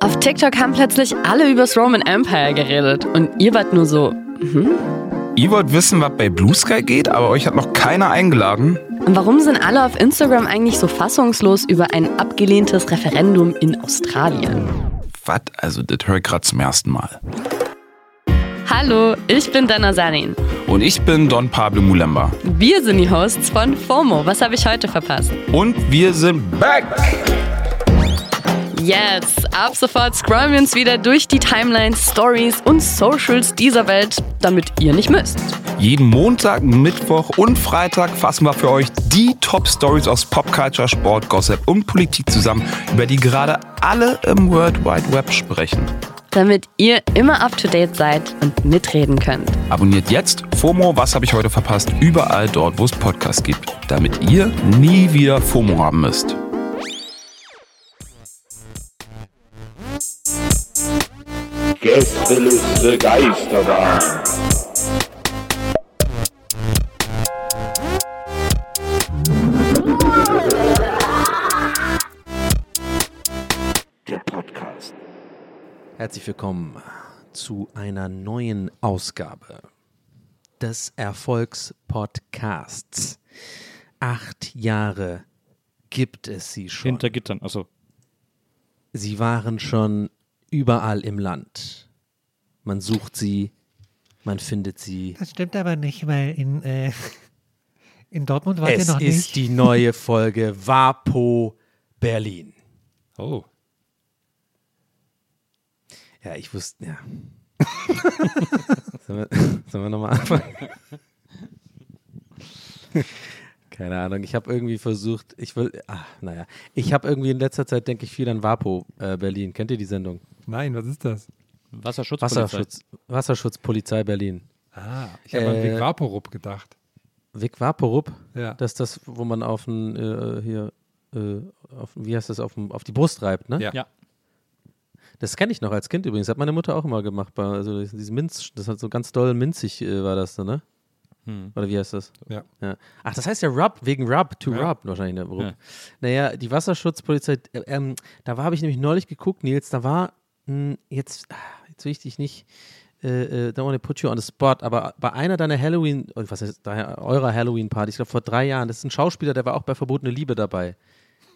Auf TikTok haben plötzlich alle übers Roman Empire geredet und ihr wart nur so, hm? Ihr wollt wissen, was bei Blue Sky geht, aber euch hat noch keiner eingeladen? Und warum sind alle auf Instagram eigentlich so fassungslos über ein abgelehntes Referendum in Australien? Was? Also, das höre ich gerade zum ersten Mal. Hallo, ich bin Dana Sarin. Und ich bin Don Pablo Mulemba. Wir sind die Hosts von FOMO. Was habe ich heute verpasst? Und wir sind back! Yes, ab sofort scrollen wir uns wieder durch die Timelines, Stories und Socials dieser Welt, damit ihr nicht müsst. Jeden Montag, Mittwoch und Freitag fassen wir für euch die Top-Stories aus Popculture, Sport, Gossip und Politik zusammen, über die gerade alle im World Wide Web sprechen. Damit ihr immer up to date seid und mitreden könnt. Abonniert jetzt FOMO, was habe ich heute verpasst, überall dort, wo es Podcasts gibt, damit ihr nie wieder FOMO haben müsst. Gästeliste Geisterbahn. Der Podcast. Herzlich willkommen zu einer neuen Ausgabe des Erfolgspodcasts. Acht Jahre gibt es sie schon. Hinter Gittern, also Sie waren schon überall im Land. Man sucht sie, man findet sie. Das stimmt aber nicht, weil in, äh, in Dortmund wart ihr Es noch ist nicht. die neue Folge Vapo Berlin. Oh. Ja, ich wusste, ja. sollen, wir, sollen wir nochmal anfangen? Keine Ahnung, ich habe irgendwie versucht, ich will, ach, naja, ich habe irgendwie in letzter Zeit, denke ich, viel an Vapo äh, Berlin. Kennt ihr die Sendung? Nein, was ist das? Wasserschutzpolizei. Wasserschutz, Wasserschutzpolizei Berlin. Ah, ich habe Äh, an Big Vaporub gedacht. Vic Vaporup, Ja. das ist das, wo man auf den, äh, hier, äh, auf, wie heißt das, auf, den, auf die Brust reibt, ne? Ja. Ja. Das kenne ich noch als Kind übrigens. Hat meine Mutter auch immer gemacht. Bei, also dieses Minz, das hat so ganz doll minzig äh, war das, so, ne? Hm. Oder wie heißt das? Ja. Ach, das heißt ja Rub, wegen Rub, to Ja. Rub wahrscheinlich. Ne? Ja. Naja, die Wasserschutzpolizei, äh, ähm, da habe ich nämlich neulich geguckt, Nils, da war, mh, jetzt, ah, jetzt will ich dich nicht, äh, äh, don't want to put you on the spot, aber bei einer deiner Halloween, oh, was heißt, eurer Halloween-Party, ich glaube vor drei Jahren, das ist ein Schauspieler, der war auch bei Verbotene Liebe dabei.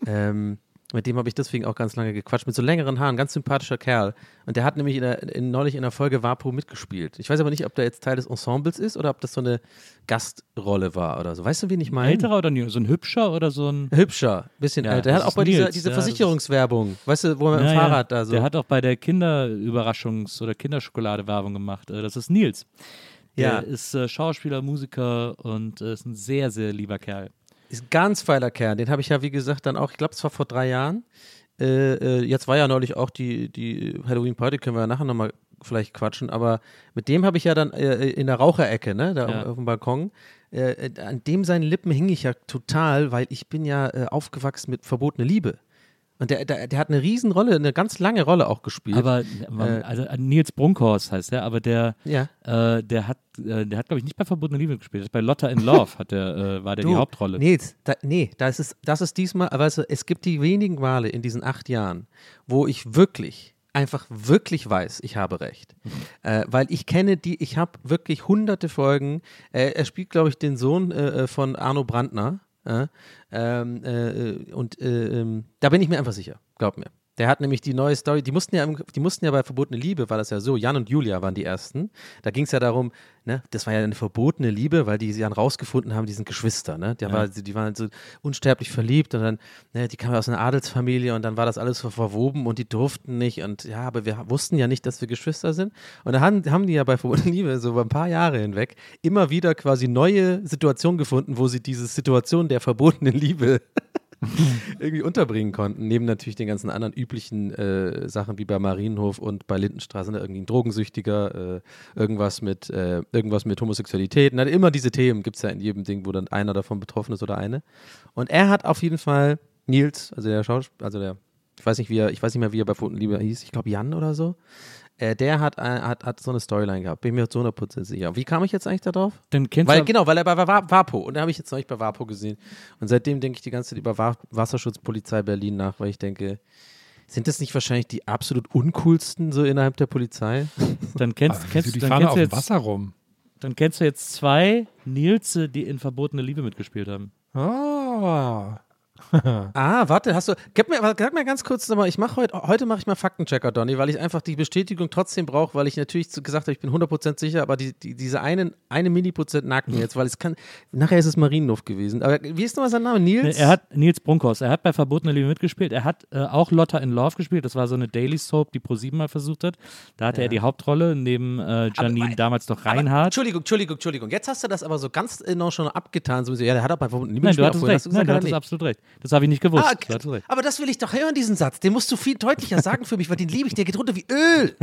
ähm, mit dem habe ich deswegen auch ganz lange gequatscht, mit so längeren Haaren, ganz sympathischer Kerl. Und der hat nämlich in der, in, neulich in der Folge Vapo mitgespielt. Ich weiß aber nicht, ob der jetzt Teil des Ensembles ist oder ob das so eine Gastrolle war oder so. Weißt du, wen ich meine? Älterer oder nie? So ein hübscher oder so ein. Hübscher, bisschen Ja, älter. Der hat auch bei dieser, Nils, dieser ja, Versicherungswerbung, weißt du, wo man Ja, im ja. Fahrrad da so. Der hat auch bei der Kinderüberraschungs- oder Kinderschokolade-Werbung gemacht. Äh, Das ist Nils. Der Ja. ist äh, Schauspieler, Musiker und äh, ist ein sehr, sehr lieber Kerl. Ist ein ganz feiler Kerl. Den habe ich ja, wie gesagt, dann auch, ich glaube, es war vor drei Jahren. Äh, äh, jetzt war ja neulich auch die, die Halloween-Party, können wir ja nachher nochmal vielleicht quatschen, aber mit dem habe ich ja dann äh, in der Raucherecke, ne, da Ja. auf, auf dem Balkon, äh, äh, an dem seinen Lippen hing ich ja total, weil ich bin ja äh, aufgewachsen mit verbotene Liebe. Und der, der, der hat eine Riesenrolle, eine ganz lange Rolle auch gespielt. Aber man, Äh, also äh, Nils Brunkhorst heißt der, aber der, ja. äh, der hat, äh, der hat glaube ich nicht bei Verbotene Liebe gespielt. Bei Lotta in Love hat der, äh, war der die Du, Hauptrolle. Nils, da, nee, das ist, das ist diesmal, weißt du, es gibt die wenigen Male in diesen acht Jahren, wo ich wirklich, einfach wirklich weiß, ich habe recht. Mhm. Äh, weil ich kenne die, ich habe wirklich hunderte Folgen. Äh, er spielt, glaube ich, den Sohn äh, äh, von Arno Brandner. Ähm, äh, und äh, ähm, da bin ich mir einfach sicher, glaub mir. Der hat nämlich die neue Story, die mussten ja, die mussten ja bei Verbotene Liebe, war das ja so, Jan und Julia waren die ersten. Da ging es ja darum, ne, das war ja eine verbotene Liebe, weil die sie dann rausgefunden haben, die sind Geschwister, ne? Die, war, die waren so unsterblich verliebt und dann, ne, die kamen aus einer Adelsfamilie und dann war das alles so verwoben und die durften nicht und ja, aber wir wussten ja nicht, dass wir Geschwister sind. Und da haben, haben die ja bei Verbotene Liebe so über ein paar Jahre hinweg immer wieder quasi neue Situationen gefunden, wo sie diese Situation der verbotenen Liebe irgendwie unterbringen konnten, neben natürlich den ganzen anderen üblichen äh, Sachen wie bei Marienhof und bei Lindenstraße, ne, irgendwie ein Drogensüchtiger, äh, irgendwas mit äh, irgendwas mit Homosexualität. Na, immer diese Themen gibt es ja in jedem Ding, wo dann einer davon betroffen ist oder eine. Und er hat auf jeden Fall Nils, also der Schauspieler, also der, ich weiß nicht, wie er, ich weiß nicht mehr, wie er bei Pfoten Liebe hieß, ich glaube Jan oder so. Äh, der hat, äh, hat, hat so eine Storyline gehabt, bin mir zu 100% sicher. Wie kam ich jetzt eigentlich da drauf? Dann kennst Weil, du genau, weil er bei Wa- Wapo und da habe ich jetzt neulich bei Wapo gesehen. Und seitdem denke ich die ganze Zeit über Wa Wasserschutzpolizei Berlin nach, weil ich denke, sind das nicht wahrscheinlich die absolut uncoolsten so innerhalb der Polizei? dann kennst, Also, kennst, die dann fahren kennst auf jetzt, Wasser rum. dann kennst du jetzt zwei Nilse, die in Verbotene Liebe mitgespielt haben. Ah. Ah, warte, hast du. Gib mir, sag mir ganz kurz nochmal, ich mache heute, heute mache ich mal Faktenchecker, Donny, weil ich einfach die Bestätigung trotzdem brauche, weil ich natürlich gesagt habe, ich bin 100% sicher, aber die, die, diese einen, eine Milliprozent nagt mir jetzt, weil es kann, nachher ist es Marienhof gewesen. Aber wie ist nochmal sein Name? Nils? Er hat Nils Brunkhaus, er hat bei Verbotene Liebe mitgespielt. Er hat äh, auch Lotta in Love gespielt. Das war so eine Daily Soap, die ProSieben mal versucht hat. Da hatte er die Hauptrolle neben äh, Janine, Aber- damals noch Aber, Reinhardt. Entschuldigung, Entschuldigung, Entschuldigung. Jetzt hast du das aber so ganz äh, schon abgetan. So, ja, der hat auch bei Verbunden Nein, du hattest recht. Du Nein, gesagt, du oder hattest absolut recht. Das habe ich nicht gewusst. Ah, recht. aber das will ich doch hören, diesen Satz. Den musst du viel deutlicher sagen für mich, weil den liebe ich. Der geht runter wie Öl.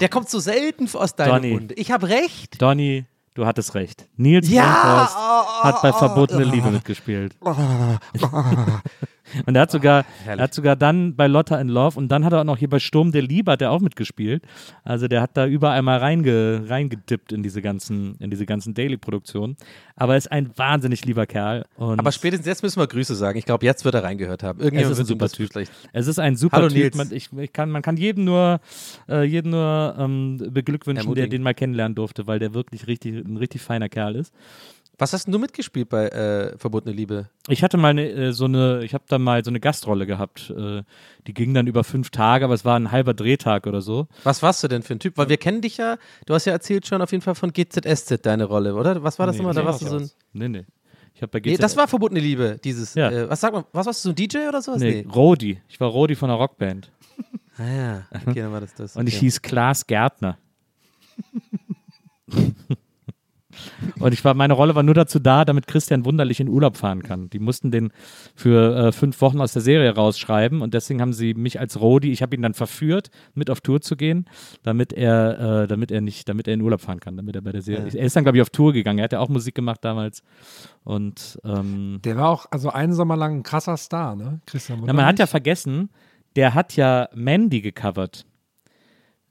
Der kommt so selten aus deinem Donny. Munde. Ich habe recht. Donny, du hattest recht. Nils Ja, oh, hat bei Verbotene oh. Liebe mitgespielt. Und er hat sogar, er hat sogar dann bei Lotta in Love und dann hat er auch noch hier bei Sturm der Liebe hat er auch mitgespielt. Also der hat da überall mal reinge, reingedippt in diese ganzen, in diese ganzen Daily-Produktionen. Aber er ist ein wahnsinnig lieber Kerl. Aber spätestens jetzt müssen wir Grüße sagen. Ich glaube, jetzt wird er reingehört haben. es Irgendjemand ist ein super Typ. Es ist ein super Hallo, Typ. Man, ich, ich kann, man kann jedem nur, äh, jedem nur ähm, beglückwünschen, der den mal kennenlernen durfte, weil der wirklich richtig, ein richtig feiner Kerl ist. Was hast denn du mitgespielt bei äh, Verbotene Liebe? Ich hatte mal eine, äh, so eine, ich habe da mal so eine Gastrolle gehabt. Äh, die ging dann über fünf Tage, aber es war ein halber Drehtag oder so. Was warst du denn für ein Typ? Weil wir kennen dich ja, du hast ja erzählt schon auf jeden Fall von GZSZ deine Rolle, oder? Was war das Nee, nochmal? Da nee, warst du so ein. Nee, nee. Ich habe bei Nee, GZ das war Verbotene Liebe, dieses. Ja. Äh, was sag mal, was warst du, so ein DJ oder sowas? nee, Rodi. Ich war Rodi von einer Rockband. Ah ja, okay, dann war das das. Und ich hieß Klaas Gärtner. Und ich war, meine Rolle war nur dazu da, damit Christian Wunderlich in Urlaub fahren kann. Die mussten den für äh, fünf Wochen aus der Serie rausschreiben und deswegen haben sie mich als Rodi, ich habe ihn dann verführt, mit auf Tour zu gehen, damit er, äh, damit er nicht, damit er in Urlaub fahren kann, damit er bei der Serie. Er ist dann, glaube ich, auf Tour gegangen. Er hat ja auch Musik gemacht damals. Und ähm, Der war auch also einen Sommer lang ein krasser Star, ne? Christian na, man hat ja Wunderlich. vergessen, der hat ja Mandy gecovert.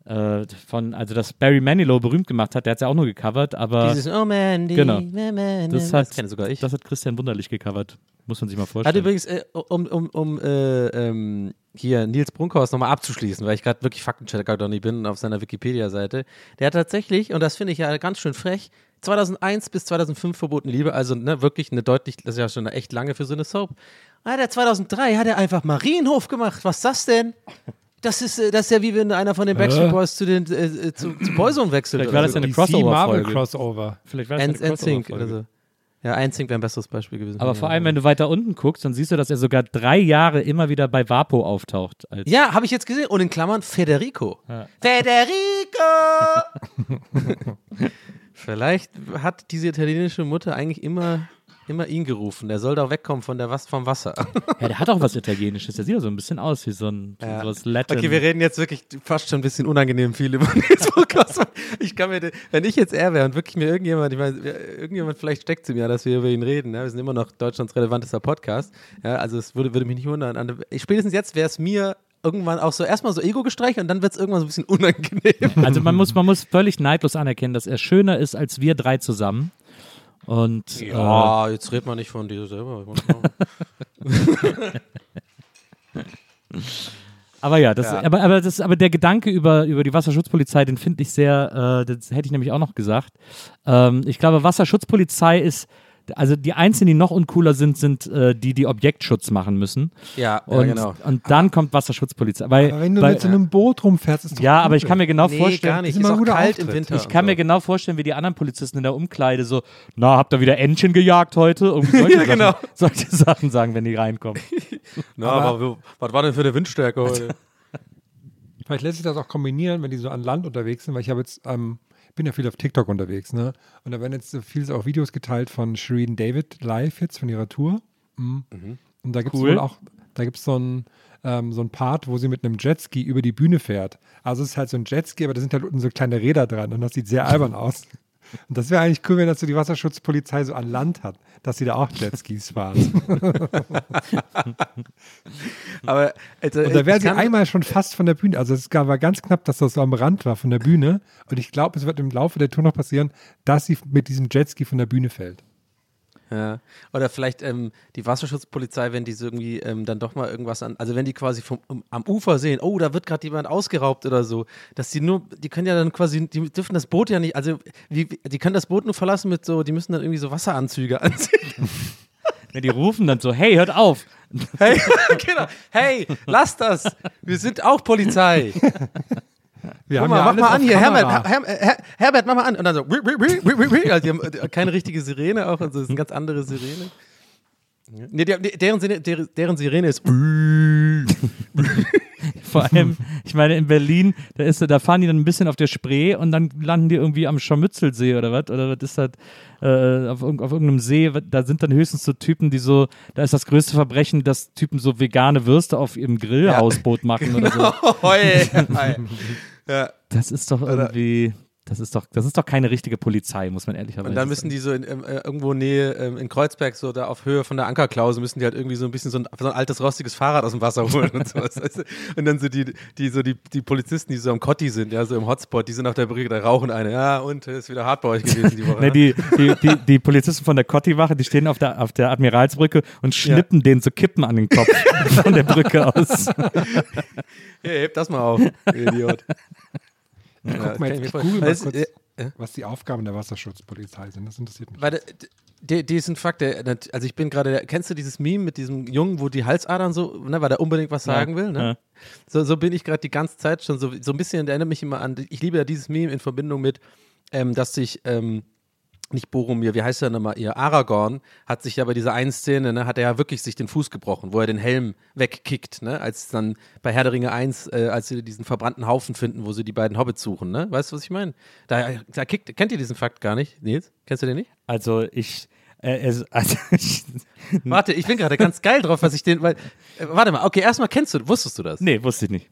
Äh, von, also dass Barry Manilow berühmt gemacht hat, der hat es ja auch nur gecovert, aber Dieses Oh Mandy, Genau. man, man, das, hat, kenne sogar ich. das hat Christian Wunderlich gecovert. Muss man sich mal Hat vorstellen. übrigens, äh, um, um, um äh, ähm, hier Nils Brunkhaus nochmal abzuschließen, weil ich gerade wirklich Faktenchecker Donny bin auf seiner Wikipedia-Seite. Der hat tatsächlich, und das finde ich ja ganz schön frech, 2001 bis 2005 verbotene Liebe, also ne, wirklich eine deutlich, das ist ja schon echt lange für so eine Soap. Ah, der 2003 hat er einfach Marienhof gemacht. Was ist das denn? Das ist, äh, das ist ja wie wenn einer von den Backstreet Boys zu den äh, äh, zu, zu Boyzone wechselt. Vielleicht war das ja eine DC Marvel Crossover-Folge. Crossover. Vielleicht war das eine N-Sync Crossover-Folge. oder so. Ja, N-Sync wäre ein besseres Beispiel gewesen. Aber vor allem, wenn du weiter unten guckst, dann siehst du, dass er sogar drei Jahre immer wieder bei Vapo auftaucht. Als Ja, habe ich jetzt gesehen. Und in Klammern Federico. Ja. Federico! Vielleicht hat diese italienische Mutter eigentlich immer, immer ihn gerufen. Der soll doch wegkommen von der was vom Wasser. Ja, der hat auch was Italienisches. Der sieht ja so ein bisschen aus wie so ein Ja. so was Latin. Okay, wir reden jetzt wirklich fast schon ein bisschen unangenehm viel über Nils Podcast. Ich kann mir, den- wenn ich jetzt er wäre und wirklich mir irgendjemand, ich meine, irgendjemand vielleicht steckt es mir, dass wir über ihn reden. Ja? Wir sind immer noch Deutschlands relevantester Podcast. Ja, also es würde, würde mich nicht wundern. Spätestens jetzt wäre es mir irgendwann auch so erstmal so Ego-Gestreichelt und dann wird es irgendwann so ein bisschen unangenehm. Also man muss, man muss völlig neidlos anerkennen, dass er schöner ist als wir drei zusammen. Und äh, Ja, jetzt redet man nicht von dir selber. Aber ja, das, Ja. Aber, aber, das, aber der Gedanke über, über die Wasserschutzpolizei, den finde ich sehr, äh, das hätte ich nämlich auch noch gesagt. Ähm, ich glaube, Wasserschutzpolizei ist Also die einzigen, die noch uncooler sind, sind äh, die, die Objektschutz machen müssen. Ja, ja, und, genau. Und dann kommt Wasserschutzpolizei. Weil, Aber wenn du weil, mit so einem Boot rumfährst, ist doch ja, aber ich cool. kann mir genau Nee, vorstellen, gar nicht. ist Ist, auch kalt im. Winter. Ich kann und mir so. genau vorstellen, wie die anderen Polizisten in der Umkleide so, na, habt ihr wieder Entchen gejagt heute? Irgendwie solche, Ja, genau. Sachen, solche Sachen sagen, wenn die reinkommen. Na, aber, was war denn für eine Windstärke heute? Vielleicht lässt sich das auch kombinieren, wenn die so an Land unterwegs sind, weil ich habe jetzt, ähm, bin ja viel auf TikTok unterwegs, ne? Und da werden jetzt so viel auch Videos geteilt von Shireen David live jetzt von ihrer Tour. Mhm. Und da gibt es Cool. wohl auch, da gibt es so ein ähm, so ein Part, wo sie mit einem Jetski über die Bühne fährt. Also es ist halt so ein Jetski, aber da sind halt unten so kleine Räder dran und das sieht sehr albern aus. Und das wäre eigentlich cool, wenn das so die Wasserschutzpolizei so an Land hat, dass sie da auch Jetskis fahren. Aber also, Und da wäre sie einmal schon fast von der Bühne. Also es war ganz knapp, dass das so am Rand war von der Bühne. Und ich glaube, es wird im Laufe der Tour noch passieren, dass sie mit diesem Jetski von der Bühne fällt. Ja. Oder vielleicht ähm, die Wasserschutzpolizei, wenn die so irgendwie ähm, dann doch mal irgendwas an, also wenn die quasi vom, um, am Ufer sehen, oh, da wird gerade jemand ausgeraubt oder so, dass die nur, die können ja dann quasi, die dürfen das Boot ja nicht, also wie, die können das Boot nur verlassen mit so, die müssen dann irgendwie so Wasseranzüge anziehen. Ja, die rufen dann so, hey, hört auf. Hey, genau. hey, lass das, wir sind auch Polizei. Wir Guck haben mal, ja mach mal an hier, Kamera. Herbert, Her, Her, Herbert, mach mal an. Und dann so, wi, wi, wi. also die haben äh, keine richtige Sirene auch, also das ist eine ganz andere Sirene. Ja. Nee, die, deren, Sirene- deren, deren Sirene ist. Vor allem, ich meine, in Berlin, da, ist, da fahren die dann ein bisschen auf der Spree und dann landen die irgendwie am Scharmützelsee oder was? Oder was ist das? Äh, auf, auf irgendeinem See, da sind dann höchstens so Typen, die so, da ist das größte Verbrechen, dass Typen so vegane Würste auf ihrem Grillhausboot machen oder so. Ja. Das ist doch irgendwie, das ist doch, das ist doch keine richtige Polizei, muss man ehrlicherweise Und dann müssen die so in, äh, irgendwo Nähe ähm, in Kreuzberg, so da auf Höhe von der Ankerklause, müssen die halt irgendwie so ein bisschen so ein, so ein altes, rostiges Fahrrad aus dem Wasser holen und sowas. weißt du? Und dann so die, die, so die, die Polizisten, die so am Kotti sind, ja, so im Hotspot, die sind auf der Brücke, da rauchen eine. Ja, und ist wieder hart bei euch gewesen die Woche. Ne, die, die, die, die Polizisten von der Kotti-Wache, die stehen auf der, auf der Admiralsbrücke und schnippen denen so Kippen an den Kopf von der Brücke aus. Hey, heb das mal auf, Idiot. Ja, guck mal, ich jetzt, ich google mal kurz, es- äh, was die Aufgaben der Wasserschutzpolizei sind. Das interessiert mich. Weil der, der, diesen Fakt, der, also ich bin gerade, kennst du dieses Meme mit diesem Jungen, wo die Halsadern so, ne, weil er unbedingt was Ja, sagen will, ne? ja. So, so bin ich gerade die ganze Zeit schon, so, so ein bisschen, der erinnert mich immer an, ich liebe ja dieses Meme in Verbindung mit, ähm, dass sich, ähm, nicht Boromir, wie heißt er nochmal, ihr Aragorn hat sich ja bei dieser einen Szene, ne, hat er ja wirklich sich den Fuß gebrochen, wo er den Helm wegkickt, ne, als dann bei Herr der Ringe 1, äh, als sie diesen verbrannten Haufen finden, wo sie die beiden Hobbits suchen, ne, weißt du, was ich meine? Da, da kickt, kennt ihr diesen Fakt gar nicht, Nils? Kennst du den nicht? Also ich, äh, es, also ich, Warte, ich bin gerade ganz geil drauf, was ich den, weil, äh, warte mal, okay, erstmal kennst du, wusstest du das? nee, wusste ich nicht.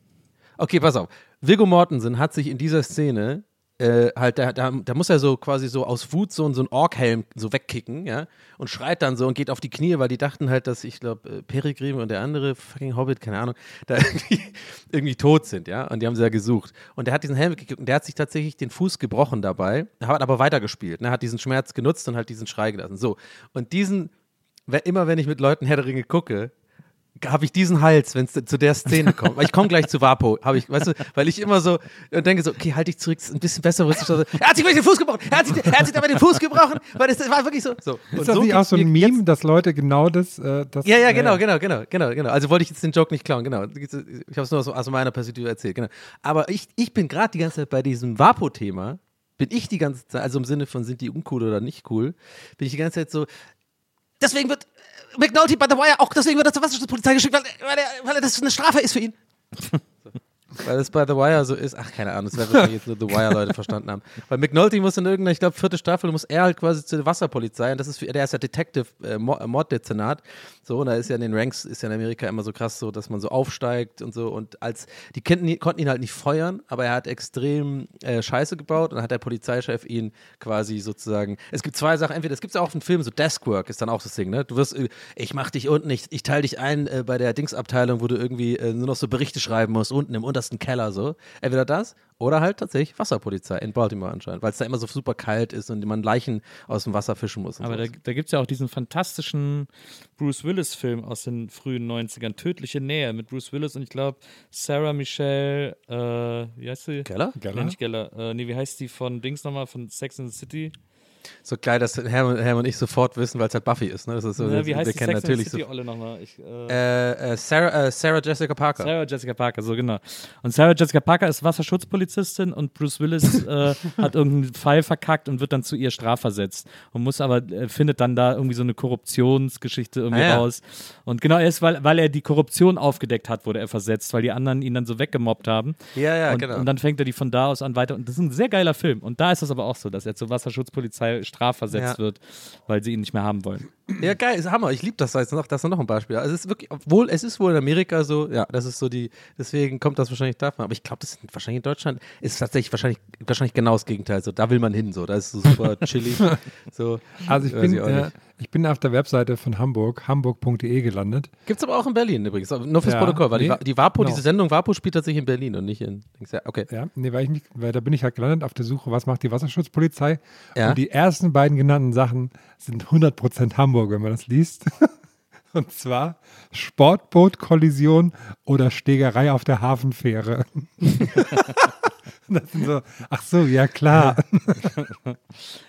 Okay, pass auf. Viggo Mortensen hat sich in dieser Szene äh, halt, da, da, da muss er so quasi so aus Wut so, so einen Orkhelm so wegkicken, ja, und schreit dann so und geht auf die Knie, weil die dachten halt, dass ich glaube, äh, Peregrin und der andere fucking Hobbit, keine Ahnung, da irgendwie, irgendwie tot sind, ja, und die haben sie ja gesucht. Und der hat diesen Helm weggekickt und der hat sich tatsächlich den Fuß gebrochen dabei, hat aber weitergespielt, ne, hat diesen Schmerz genutzt und halt diesen Schrei gelassen. So, und diesen, immer wenn ich mit Leuten Herr der Ringe gucke, habe ich diesen Hals, wenn es zu der Szene kommt. Weil ich komme gleich zu Vapo, habe ich, weißt du, weil ich immer so und denke so, okay, halt dich zurück, ist ein bisschen besser, wird so, er hat sich wirklich den Fuß gebrochen, er hat sich, er hat sich dabei den Fuß gebrochen, weil das, das war wirklich so. so. Ist das so nicht auch so ein Meme, dass Leute genau das. Äh, das ja, ja, äh, genau, genau, genau, genau, genau. Also wollte ich jetzt den Joke nicht klauen, genau. Ich habe es nur aus, aus meiner Perspektive erzählt, genau. Aber ich, ich bin gerade die ganze Zeit bei diesem Vapo-Thema, bin ich die ganze Zeit, also im Sinne von sind die uncool oder nicht cool, bin ich die ganze Zeit so, deswegen wird äh, McNulty bei The Wire auch, deswegen wird er zur Wasserschutzpolizei geschickt, weil, weil, er, weil er das eine Strafe ist für ihn. Weil es bei The Wire so ist, ach, keine Ahnung, das werden wahrscheinlich jetzt nur The Wire-Leute verstanden haben. Weil McNulty muss in irgendeiner, ich glaube, vierte Staffel, muss er halt quasi zur Wasserpolizei und das ist für, der ist ja Detective, äh, äh, Morddezernat. So, und da ist ja in den Ranks, ist ja in Amerika immer so krass so, dass man so aufsteigt und so und als, die konnten, ihn- konnten ihn halt nicht feuern, aber er hat extrem äh, Scheiße gebaut und dann hat der Polizeichef ihn quasi sozusagen, es gibt zwei Sachen, entweder, es gibt ja auch einen Film, so Deskwork ist dann auch das Ding, ne? Du wirst, äh, ich mach dich unten, ich, ich teile dich ein äh, bei der Dingsabteilung, wo du irgendwie äh, nur noch so Berichte schreiben musst, unten im untersten Keller so. Entweder das oder halt tatsächlich Wasserpolizei in Baltimore anscheinend, weil es da immer so super kalt ist und man Leichen aus dem Wasser fischen muss. Aber da, sowas. da gibt es ja auch diesen fantastischen Bruce Willis-Film aus den frühen 90ern, Tödliche Nähe, mit Bruce Willis und ich glaube Sarah Michelle, äh, wie heißt sie? Geller? Nee, nicht Geller. Äh, nee, wie heißt die von Dings nochmal, von Sex and the City? So geil, dass Hermann, Hermann und ich sofort wissen, weil es halt Buffy ist. Ne? Das ist so, Ne, wie heißt wir die kennen Sex natürlich so. Olle nochmal? Äh, Äh, äh, Sarah, äh, Sarah Jessica Parker. Sarah Jessica Parker, so genau. Und Sarah Jessica Parker ist Wasserschutzpolizistin und Bruce Willis äh, hat irgendeinen Fall verkackt und wird dann zu ihr strafversetzt und muss aber, äh, findet dann da irgendwie so eine Korruptionsgeschichte irgendwie Ah, ja. raus. Und genau erst, weil, weil er die Korruption aufgedeckt hat, wurde er versetzt, weil die anderen ihn dann so weggemobbt haben. Ja, ja, und, genau. Und dann fängt er die von da aus an weiter. Und das ist ein sehr geiler Film. Und da ist es aber auch so, dass er zur Wasserschutzpolizei strafversetzt Ja. wird, weil sie ihn nicht mehr haben wollen. Ja, geil, ist Hammer. Ich liebe das jetzt noch. Das ist noch ein Beispiel. Also es ist wirklich, obwohl es ist wohl in Amerika so, ja, das ist so die, deswegen kommt das wahrscheinlich davon. Aber ich glaube, das ist wahrscheinlich in Deutschland ist tatsächlich wahrscheinlich, wahrscheinlich genau das Gegenteil. So, da will man hin, so, da ist so super chillig. So, Also ich weiß bin, äh, nicht. Ich bin auf der Webseite von Hamburg, hamburg.de gelandet. Gibt's aber auch in Berlin übrigens. Nur fürs Ja, Protokoll, weil die, nee, die WAPO, genau. diese Sendung WAPO spielt tatsächlich in Berlin und nicht in. Ja, okay. Ja, nee, weil ich mich, weil da bin ich halt gelandet auf der Suche, was macht die Wasserschutzpolizei? Ja. Und die ersten beiden genannten Sachen sind 100% Hamburg, wenn man das liest. Und zwar Sportbootkollision oder Stegerei auf der Hafenfähre. das sind so, ach so, ja klar.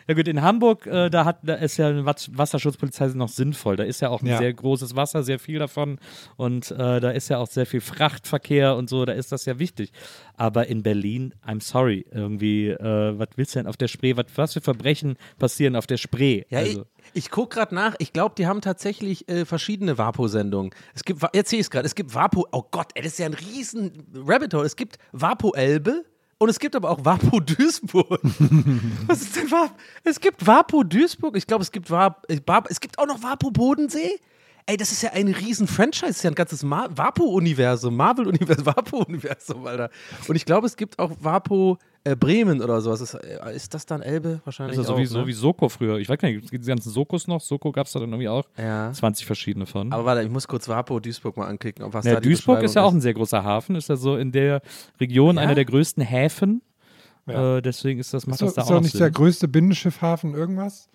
Ja gut, in Hamburg, äh, da, hat, da ist ja eine Wat- Wasserschutzpolizei noch sinnvoll. Da ist ja auch ein Ja. sehr großes Wasser, sehr viel davon. Und äh, da ist ja auch sehr viel Frachtverkehr und so, da ist das ja wichtig. Aber in Berlin, I'm sorry, irgendwie, äh, was willst du denn auf der Spree? Was, was für Verbrechen passieren auf der Spree? Ja, also, ich, ich gucke gerade nach. Ich glaube, die haben tatsächlich äh, verschiedene WAPO-Sendungen. Es gibt, jetzt sehe ich es gerade, es gibt WAPO, oh Gott, ey, das ist ja ein riesen Rabbit Hole. Es gibt WAPO Elbe und es gibt aber auch WAPO Duisburg. Was ist denn WAPO? Es gibt WAPO Duisburg, ich glaube, es gibt WAP, äh, es gibt auch noch WAPO Bodensee. Ey, das ist ja ein riesen Franchise, das ist ja ein ganzes Ma WAPO-Universum, Marvel-Universum, WAPO-Universum, Alter. Und ich glaube, es gibt auch WAPO äh, Bremen oder sowas. Ist, äh, ist das dann Elbe? Wahrscheinlich das ist auch, so wie, so ne? wie Soko früher. Ich weiß gar nicht, gibt es die ganzen Sokos noch? Soko gab es da dann irgendwie auch Ja. 20 verschiedene von. Aber warte, ich muss kurz WAPO Duisburg mal anklicken. ob Was Ja, da Duisburg ist ja auch ein sehr großer Hafen, ist ja so in der Region Ja? einer der größten Häfen. Ja. Äh, deswegen ist das, macht Ist, doch- das da ist auch doch noch nicht Sinn. der größte Binnenschiffhafen irgendwas?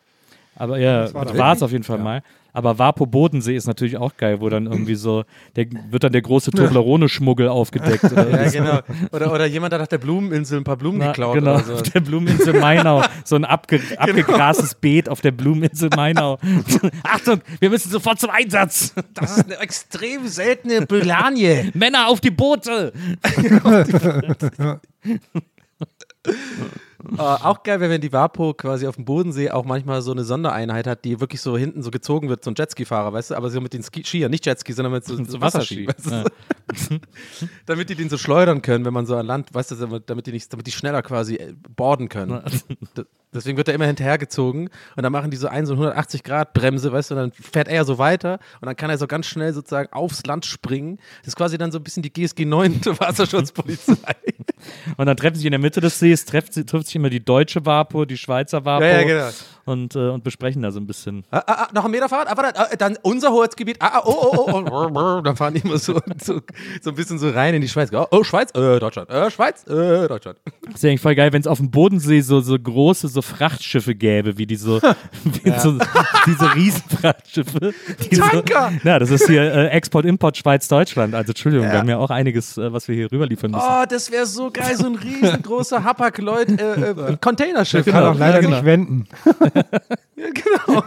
Aber ja, Das war es auf jeden Fall Ja. mal. Aber Vapo Bodensee ist natürlich auch geil, wo dann irgendwie so, der, wird dann der große Toblerone-Schmuggel aufgedeckt. Oder Ja, so. genau. Oder, oder jemand hat auf der Blumeninsel ein paar Blumen Na, geklaut genau, oder so. auf der Blumeninsel Mainau. So ein abge Genau. abgegrastes Beet auf der Blumeninsel Mainau. Achtung, wir müssen sofort zum Einsatz. Das ist eine extrem seltene Brilanie. Männer auf die Boote. Äh, auch geil wäre, wenn die WAPO quasi auf dem Bodensee auch manchmal so eine Sondereinheit hat, die wirklich so hinten so gezogen wird, so ein Jetski-Fahrer, weißt du, aber so mit den Ski Skiern, nicht Jetski, sondern mit so, so Wasserski. Wasserski. Weißt du? damit die den so schleudern können, wenn man so an Land, weißt du, damit- die, nicht, damit die schneller quasi äh, boarden können. Deswegen wird er immer hinterhergezogen und dann machen die so ein, so 180-Grad-Bremse, weißt du, und dann fährt er ja so weiter und dann kann er so ganz schnell sozusagen aufs Land springen. Das ist quasi dann so ein bisschen die GSG 9 der Wasserschutzpolizei. Und dann treffen sich in der Mitte des Sees, trifft, sie- trifft sich immer die deutsche Vapo, die Schweizer Vapo Ja, ja, genau. Und, äh, und besprechen da so ein bisschen. Ah, ah, ah, noch ein Meter Fahrrad, ah, warte, ah, dann unser Hoheitsgebiet, ah, ah, oh, oh, oh, oh, oh, dann fahren die immer so, so, so ein bisschen so rein in die Schweiz. Oh, oh Schweiz, äh, Deutschland, äh, Schweiz, äh, Deutschland. Das wäre eigentlich voll geil, wenn es auf dem Bodensee so, so große so Frachtschiffe gäbe, wie die so, wie so diese Riesenfrachtschiffe. Die Tanker! So, ja, das ist hier äh, Export, Import, Schweiz, Deutschland. Also Entschuldigung, wir haben ja auch einiges, äh, was wir hier rüberliefern müssen. Oh, das wäre so geil, so ein riesengroßer Hapag-Lloyd äh, äh, Containerschiff. Kann auch leider genau. nicht wenden. Ja, genau.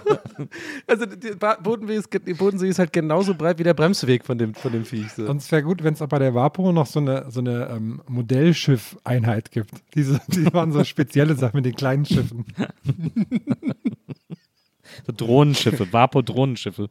Also die Ba- Bodensee ist, die Bodensee ist halt genauso breit wie der Bremsweg von dem, von dem Viech. So. Und es wäre gut, wenn es auch bei der Vapo noch so eine, so eine ähm, Modellschiff-Einheit gibt. Diese, die waren so spezielle Sachen mit den kleinen Schiffen. So Drohnenschiffe, Vapo-Drohnenschiffe.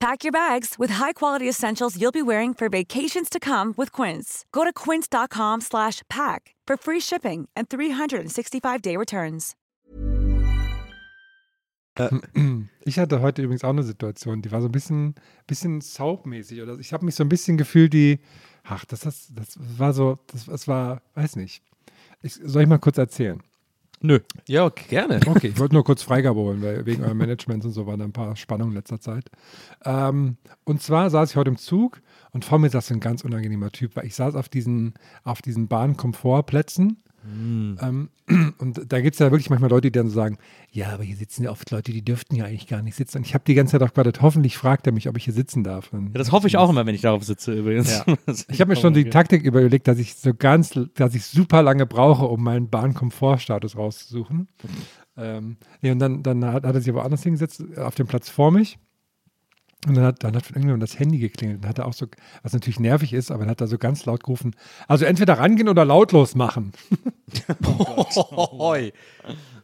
Pack your bags with high-quality essentials you'll be wearing for vacations to come with Quince. Go to quince.com slash pack for free shipping and 365-day returns. Ich hatte heute übrigens auch eine Situation, die war so ein bisschen, bisschen soapmäßig. Oder ich habe mich so ein bisschen gefühlt wie, ach, das, das, das war so, das, das war, weiß nicht. Ich, soll ich mal kurz erzählen? Nö. Ja, okay, gerne. Okay, ich wollte nur kurz Freigabe holen, weil wegen eurem Management und so waren da ein paar Spannungen in letzter Zeit. Ähm, und zwar saß ich heute im Zug und vor mir saß ein ganz unangenehmer Typ, weil ich saß auf diesen, auf diesen Bahnkomfortplätzen. Ähm, und da gibt es ja wirklich manchmal Leute, die dann so sagen, ja, aber hier sitzen ja oft Leute, die dürften ja eigentlich gar nicht sitzen. Und ich habe die ganze Zeit auch gewartet, hoffentlich fragt er mich, ob ich hier sitzen darf. Ja, das hoffe ich auch immer, wenn ich darauf sitze übrigens. ja. Ich habe mir schon die Taktik überlegt, dass ich so ganz, dass ich super lange brauche, um meinen Bahnkomfortstatus rauszusuchen. Ähm, nee, und dann, dann hat, hat er sich aber anders hingesetzt, auf dem Platz vor mich. Und dann hat, dann hat von irgendjemandem das Handy geklingelt. Dann hat er auch so, was natürlich nervig ist, aber dann hat er so ganz laut gerufen, also entweder rangehen oder lautlos machen. Hoi.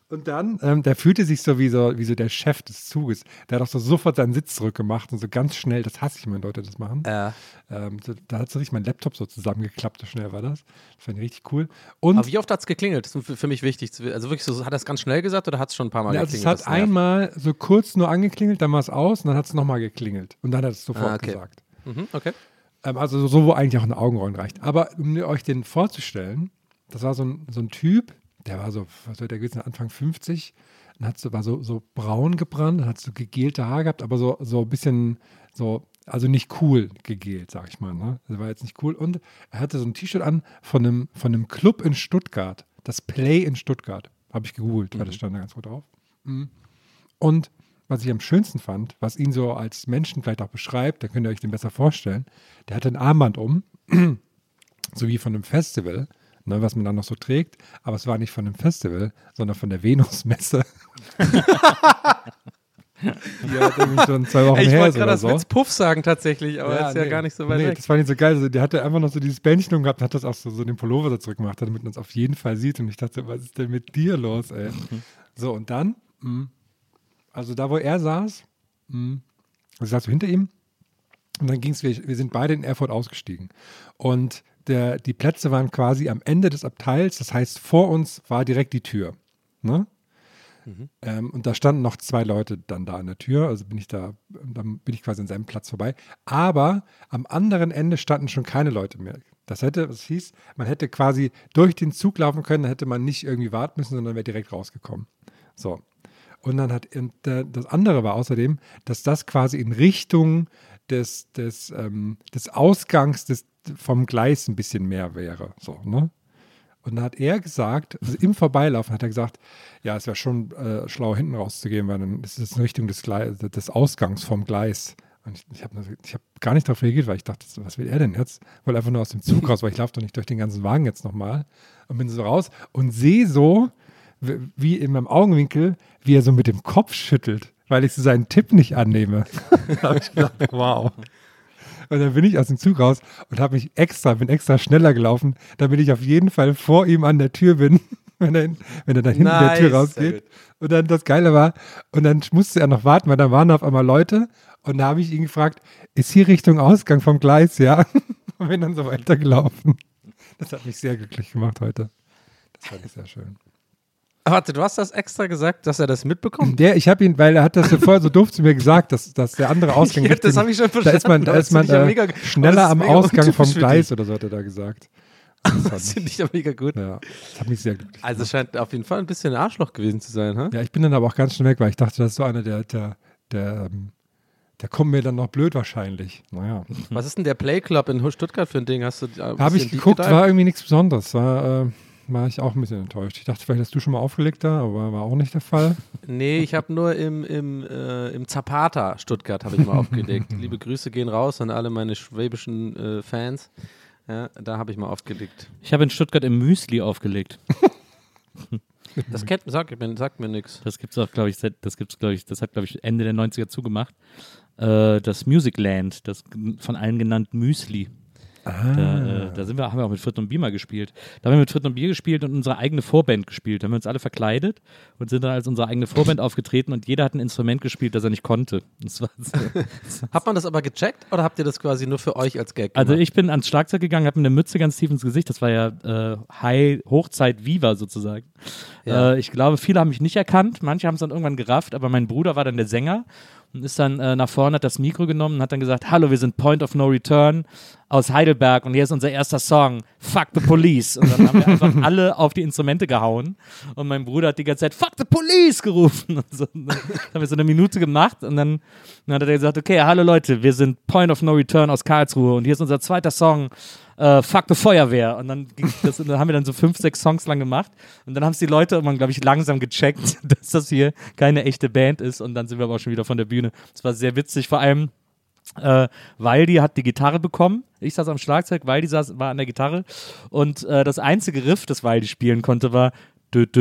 Und dann, ähm, der fühlte sich so wie, so wie so der Chef des Zuges. Der hat auch so sofort seinen Sitz zurückgemacht und so ganz schnell, das hasse ich, wenn Leute das machen. Ja. Ähm, so, da hat so richtig mein Laptop so zusammengeklappt, so schnell war das. Das fand ich richtig cool. Und Aber wie oft hat es geklingelt? Das ist für, für mich wichtig. Also wirklich so, hat er es ganz schnell gesagt oder hat es schon ein paar Mal ja, also es geklingelt? hat Das nervt. einmal so kurz nur angeklingelt, dann war es aus und dann hat es nochmal geklingelt. Und dann hat es sofort Ah, okay. gesagt. Mhm, okay. Ähm, also so, wo eigentlich auch ein Augenrollen reicht. Aber um euch den vorzustellen, das war so ein, so ein Typ, der war so, was wird der gewesen, Anfang 50 und hat so, war so, so braun gebrannt, hat so gegelte Haare gehabt, aber so, so ein bisschen so, also nicht cool gegelt, sag ich mal. Ne? Das war jetzt nicht cool. Und er hatte so ein T-Shirt an von einem, von einem Club in Stuttgart, das Play in Stuttgart. Habe ich gegoogelt, weil das stand da ganz gut drauf. Mhm. Und was ich am schönsten fand, was ihn so als Menschen vielleicht auch beschreibt, da könnt ihr euch den besser vorstellen, der hatte ein Armband um, so wie von einem Festival, ne, was man dann noch so trägt, aber es war nicht von einem Festival, sondern von der Venusmesse. Die hat schon zwei Wochen Ey, ich her wollte gerade das so. Witz Puff sagen tatsächlich, aber das ist ja nee. gar nicht so weit nee, weg. Das fand ich so geil. Also, der hatte einfach noch so dieses Bändchen gehabt, hat das auch so, so den Pullover so zurückgemacht, damit man es auf jeden Fall sieht. Und ich dachte, was ist denn mit dir los, ey? So, und dann, mh, also da, wo er saß, mh, also ich saß so hinter ihm, und dann ging es, wir, wir sind beide in Erfurt ausgestiegen. Und der, die Plätze waren quasi am Ende des Abteils, das heißt, vor uns war direkt die Tür. Ne? Ähm, und da standen noch zwei Leute dann da an der Tür, also bin ich da, dann bin ich quasi an seinem Platz vorbei. Aber am anderen Ende standen schon keine Leute mehr. Das hätte, das hieß, man hätte quasi durch den Zug laufen können, dann hätte man nicht irgendwie warten müssen, sondern wäre direkt rausgekommen. So. Und dann hat, und der, das andere war außerdem, dass das quasi in Richtung des, des, ähm, des Ausgangs des, vom Gleis ein bisschen mehr wäre. So, ne? Und dann hat er gesagt, also im Vorbeilaufen hat er gesagt, ja, es wäre schon äh, schlau, hinten rauszugehen, weil dann ist es in Richtung des, Gleis, des Ausgangs vom Gleis. Und ich, ich habe ich hab gar nicht darauf reagiert, weil ich dachte, was will er denn jetzt? Wollte einfach nur aus dem Zug raus, weil ich laufe doch nicht durch den ganzen Wagen jetzt nochmal. Und bin so raus und sehe so, wie in meinem Augenwinkel, wie er so mit dem Kopf schüttelt, weil ich so seinen Tipp nicht annehme. da habe ich gedacht, wow. Und dann bin ich aus dem Zug raus und habe mich extra, bin extra schneller gelaufen, damit ich auf jeden Fall vor ihm an der Tür bin, wenn er, wenn er da hinten der Tür Nice, rausgeht. Und dann das Geile war, und dann musste er noch warten, weil da waren auf einmal Leute. Und da habe ich ihn gefragt, ist hier Richtung Ausgang vom Gleis, ja? Und bin dann so weitergelaufen. Das hat mich sehr glücklich gemacht heute. Das fand ich sehr schön. Warte, du hast das extra gesagt, dass er das mitbekommt? Der, ich habe ihn, weil er hat das so vorher so doof zu mir gesagt, dass, dass der andere Ausgang Ja, das den- hab ich schon Da ist man, verstanden, da aber ist man ja äh, mega- aber schneller am Ausgang vom Gleis oder so hat er da gesagt. Das, finde ich ja mega gut. Ja, das hat mich sehr glücklich Also es scheint auf jeden Fall ein bisschen ein Arschloch gewesen zu sein, ha? Ja, ich bin dann aber auch ganz schnell weg, weil ich dachte, das ist so einer, der, der, der, ähm, der kommt mir dann noch blöd wahrscheinlich. Naja. Was ist denn der Play Club in Stuttgart für ein Ding? Hast du Habe ich geguckt, war irgendwie nichts Besonderes. War, äh, war ich auch ein bisschen enttäuscht. Ich dachte, vielleicht hast du schon mal aufgelegt da, aber war auch nicht der Fall. Nee, ich habe nur im, im, äh, im Zapata Stuttgart habe ich mal aufgelegt. Liebe Grüße gehen raus an alle meine schwäbischen äh, Fans. Ja, da habe ich mal aufgelegt. Ich habe in Stuttgart im Müsli aufgelegt. Das kennt, sag, mir- sagt mir nichts. Das gibt's auch, glaube ich, seit, das gibt's, glaube ich, das hat, glaube ich, Ende der 90er zugemacht. Äh, das Musicland, das von allen genannt Müsli. Da, äh, da sind wir, haben wir auch mit Frit und Bier mal gespielt. Da haben wir mit Frit und Bier gespielt und unsere eigene Vorband gespielt. Da haben wir uns alle verkleidet und sind dann als unsere eigene Vorband aufgetreten und jeder hat ein Instrument gespielt, das er nicht konnte. So, Hat man das aber gecheckt oder habt ihr das quasi nur für euch als Gag gemacht? Also ich bin ans Schlagzeug gegangen, habe mir eine Mütze ganz tief ins Gesicht. Das war ja äh, High Hochzeit Viva sozusagen. Ja. Äh, ich glaube, viele haben mich nicht erkannt. Manche haben es dann irgendwann gerafft, aber mein Bruder war dann der Sänger und ist dann äh, nach vorne, hat das Mikro genommen und hat dann gesagt, hallo, wir sind Point of No Return aus Heidelberg und hier ist unser erster Song, Fuck the Police. Und dann haben wir einfach alle auf die Instrumente gehauen und mein Bruder hat die ganze Zeit Fuck the Police gerufen. Und so. Und dann haben wir so eine Minute gemacht und dann, dann hat er gesagt, okay, hallo Leute, wir sind Point of No Return aus Karlsruhe und hier ist unser zweiter Song, äh, Fuck the Feuerwehr. Und dann, das, und dann haben wir dann so fünf, sechs Songs lang gemacht. Und dann haben es die Leute irgendwann, glaube ich, langsam gecheckt, dass das hier keine echte Band ist. Und dann sind wir aber auch schon wieder von der Bühne. Es war sehr witzig, vor allem. Äh, Waldi hat die Gitarre bekommen. Ich saß am Schlagzeug, Waldi saß, war an der Gitarre. Und äh, das einzige Riff, das Waldi spielen konnte, war. Und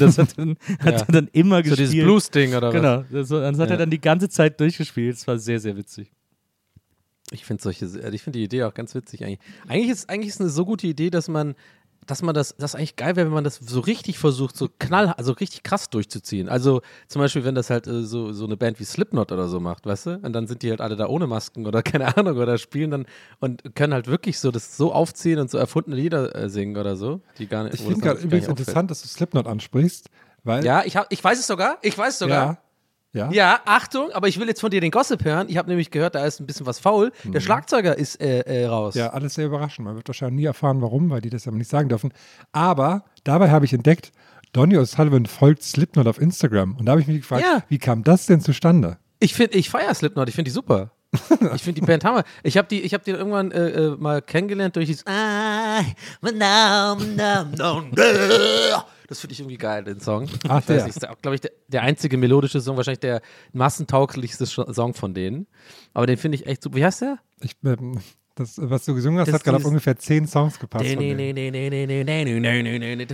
das hat, dann, hat ja. er dann immer gespielt. So dieses Blues-Ding oder was? Genau. Das hat ja. er dann die ganze Zeit durchgespielt. Es war sehr, sehr witzig. Ich finde solche, also ich finde die Idee auch ganz witzig eigentlich. Eigentlich ist eigentlich ist eine so gute Idee, dass man dass man das, das eigentlich geil wäre, wenn man das so richtig versucht, so knall, also richtig krass durchzuziehen. Also zum Beispiel, wenn das halt äh, so, so eine Band wie Slipknot oder so macht, weißt du? Und dann sind die halt alle da ohne Masken oder keine Ahnung oder spielen dann und können halt wirklich so das so aufziehen und so erfundene Lieder äh, singen oder so, die gar nicht. Ich finde gerade übrigens interessant, dass du Slipknot ansprichst, weil. Ja, ich, hab, ich weiß es sogar. Ich weiß es sogar. Ja. Ja. Ja, Achtung, aber ich will jetzt von dir den Gossip hören. Ich habe nämlich gehört, da ist ein bisschen was faul. Der Schlagzeuger ist äh, äh, raus. Ja, alles sehr überraschend. Man wird wahrscheinlich nie erfahren, warum, weil die das aber nicht sagen dürfen. Aber dabei habe ich entdeckt, Donny O'Sullivan folgt Slipknot auf Instagram. Und da habe ich mich gefragt, Ja. wie kam das denn zustande? Ich finde, ich feiere Slipknot, ich finde die super. ich finde die Band Hammer. Ich habe die, ich habe die irgendwann äh, äh, mal kennengelernt durch dieses I. Das finde ich irgendwie geil, den Song. Ach, ich der. weiß nicht, glaube ich, der, der, einzige melodische Song, wahrscheinlich der massentauglichste Song von denen. Aber den finde ich echt super. Wie heißt der? Ich, ähm, das, was du gesungen hast, das hat gerade auf ungefähr zehn Songs gepasst. Das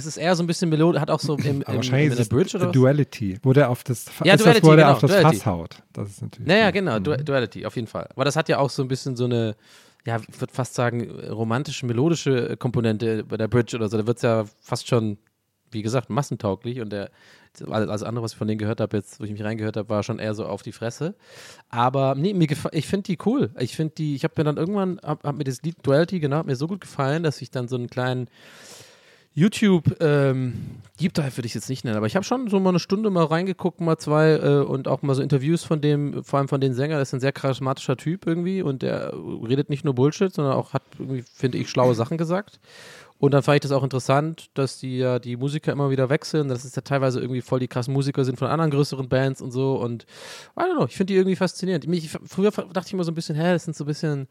ist eher so ein bisschen melodisch, hat auch so im, im, Aber wahrscheinlich im, in der Bridge oder was? Duality, wo der auf das, ja, Duality, das, wo genau, auf das Duality. Fass haut. Das ist natürlich naja, genau, mhm. Duality, auf jeden Fall. Aber das hat ja auch so ein bisschen so eine, ja, ich würde fast sagen, romantische, melodische Komponente bei der Bridge oder so. Da wird es ja fast schon wie gesagt, massentauglich und der, alles andere, was ich von denen gehört habe, jetzt, wo ich mich reingehört habe, war schon eher so auf die Fresse. Aber nee, mir ich finde die cool. Ich finde die, ich habe mir dann irgendwann, habe hab mir das Lied Duality, genau, hat mir so gut gefallen, dass ich dann so einen kleinen YouTube ähm, Deep Dive würde ich jetzt nicht nennen, aber ich habe schon so mal eine Stunde mal reingeguckt, mal zwei äh, und auch mal so Interviews von dem, vor allem von den Sänger, das ist ein sehr charismatischer Typ irgendwie und der redet nicht nur Bullshit, sondern auch hat irgendwie, finde ich, schlaue Sachen gesagt. Und dann fand ich das auch interessant, dass die ja die Musiker immer wieder wechseln, dass es ja teilweise irgendwie voll die krassen Musiker sind von anderen größeren Bands und so und I don't know, ich finde die irgendwie faszinierend. Mich, früher dachte ich immer so ein bisschen, hä, das sind so ein bisschen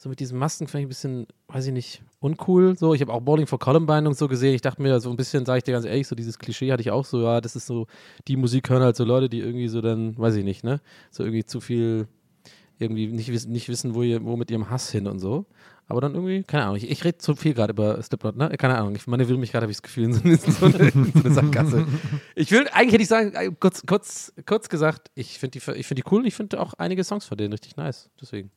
so mit diesen Masken fand ich ein bisschen, weiß ich nicht, uncool. So, ich habe auch Bowling for Columbine und so gesehen. Ich dachte mir so ein bisschen, sage ich dir ganz ehrlich, so dieses Klischee hatte ich auch so, ja, das ist so, die Musik hören halt so Leute, die irgendwie so dann, weiß ich nicht, ne, so irgendwie zu viel, irgendwie nicht, wissen- nicht wissen, wo, ihr, wo mit ihrem Hass hin und so. Aber dann irgendwie, keine Ahnung, ich, ich rede zu viel gerade über Slipknot, ne? Keine Ahnung, ich manövriere mich gerade, habe ich das Gefühl, in so, in eine, in so eine Sackgasse. Ich will, eigentlich hätte ich sagen, äh, kurz, kurz, kurz gesagt, ich finde die, find die cool und ich finde auch einige Songs von denen richtig nice. Deswegen.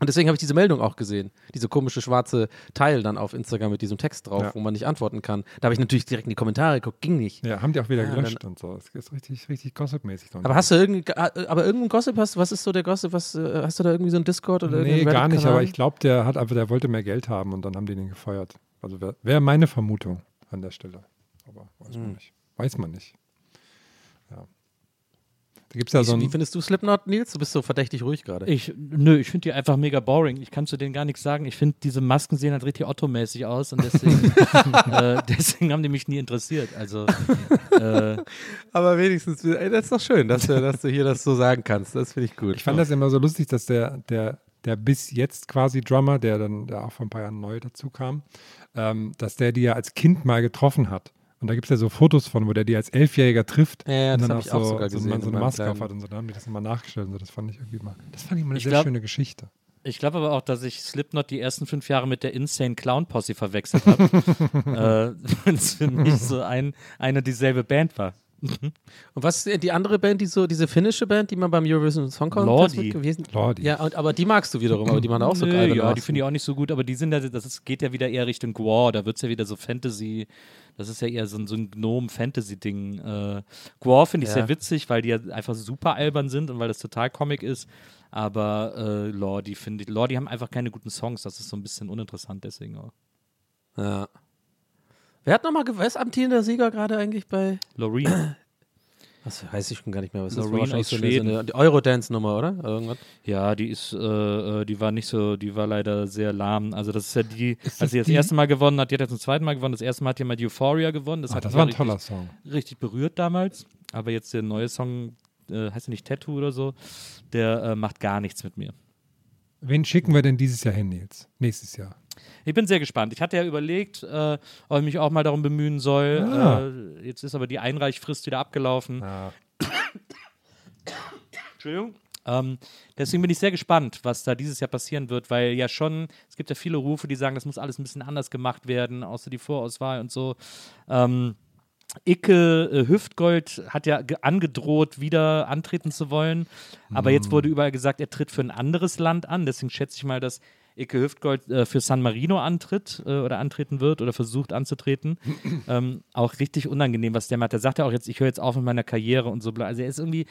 Und deswegen habe ich diese Meldung auch gesehen. Diese komische schwarze Teil dann auf Instagram mit diesem Text drauf, Ja. wo man nicht antworten kann. Da habe ich natürlich direkt in die Kommentare geguckt, ging nicht. Ja, haben die auch wieder Ja, gelöscht und so. Es ist richtig, richtig gossipmäßig. Aber hast du irgendein, aber irgendein Gossip, hast, was ist so der Gossip, was, äh, hast du da irgendwie so ein Discord oder Nee, irgendeinen gar nicht, aber ich glaube, der hat einfach, der wollte mehr Geld haben und dann haben die den gefeuert. Also wäre wär meine Vermutung an der Stelle. Aber weiß Hm. man nicht. Weiß man nicht. Ja. Da gibt es ja wie, so wie findest du Slipknot, Nils? Du bist so verdächtig ruhig gerade. Ich, nö, ich finde die einfach mega boring. Ich kann zu denen gar nichts sagen. Ich finde, diese Masken sehen halt richtig Otto-mäßig aus und deswegen, äh, deswegen haben die mich nie interessiert. Also, äh, Aber wenigstens, ey, das ist doch schön, dass, du- dass du hier das so sagen kannst. Das finde ich gut. Ich fand das immer so lustig, dass der, der, der bis jetzt quasi Drummer, der dann der auch vor ein paar Jahren neu dazu kam, ähm, dass der die ja als Kind mal getroffen hat. Und da gibt es ja so Fotos von, wo der die als Elfjähriger trifft. Ja, ja, und das dann hab ich auch so, sogar so, gesehen man so in eine Maske auf hat und so. Da haben die das immer nachgestellt so. Das fand ich irgendwie mal. Das fand ich mal eine Ich sehr glaub- schöne Geschichte. ich glaube aber auch, dass ich Slipknot die ersten fünf Jahre mit der Insane Clown Posse verwechselt habe. äh, Wenn es für mich so ein, eine dieselbe Band war. Und was ist die andere Band, die so, diese finnische Band, die man beim Eurovision Song Contest Lordi. gewesen Lordi. Ja, und, aber die magst du wiederum, aber die machen auch so Nö, geile Ja, die finde ich auch nicht so gut, aber die sind ja, das ist, geht ja wieder eher Richtung Gwar, da wird es ja wieder so Fantasy, das ist ja eher so ein, so ein Gnome-Fantasy-Ding. Äh, Gwar finde ich Ja. sehr witzig, weil die ja einfach super albern sind und weil das total Comic ist, aber äh, Lordi finde ich, Lordi haben einfach keine guten Songs, das ist so ein bisschen uninteressant deswegen auch. Ja. Wer hat nochmal, wer ist amtierender Sieger gerade eigentlich bei, Loreen. was weiß ich schon gar nicht mehr, was ist das? Loreen Wahrscheinlich aus so eine, so Schweden. eine die Eurodance-Nummer, oder? Irgendwas? Ja, die ist, äh, äh, die war nicht so, die war leider sehr lahm. Also das ist ja die, Ist als das sie das die- erste Mal gewonnen hat, die hat jetzt zum zweiten Mal gewonnen. Das erste Mal hat die mit Euphoria gewonnen. Das Ah, hat das war ein richtig- toller Song. Richtig berührt damals. Aber jetzt der neue Song, äh, heißt er nicht Tattoo oder so, der äh, macht gar nichts mit mir. Wen schicken wir denn dieses Jahr hin, Nils? Nächstes Jahr. Ich bin sehr gespannt. Ich hatte ja überlegt, äh, ob ich mich auch mal darum bemühen soll. Ah. Äh, jetzt ist aber die Einreichfrist wieder abgelaufen. Entschuldigung. Ähm, deswegen bin ich sehr gespannt, was da dieses Jahr passieren wird, weil ja schon, es gibt ja viele Rufe, die sagen, das muss alles ein bisschen anders gemacht werden, außer die Vorauswahl und so. Ähm, Icke äh, Hüftgold hat ja ge- angedroht, wieder antreten zu wollen. Aber jetzt wurde überall gesagt, er tritt für ein anderes Land an. Deswegen schätze ich mal, dass Icke Hüftgold äh, für San Marino antritt äh, oder antreten wird oder versucht anzutreten. ähm, auch richtig unangenehm, was der macht. Der sagt ja auch jetzt, ich höre jetzt auf mit meiner Karriere und so. Also er ist irgendwie.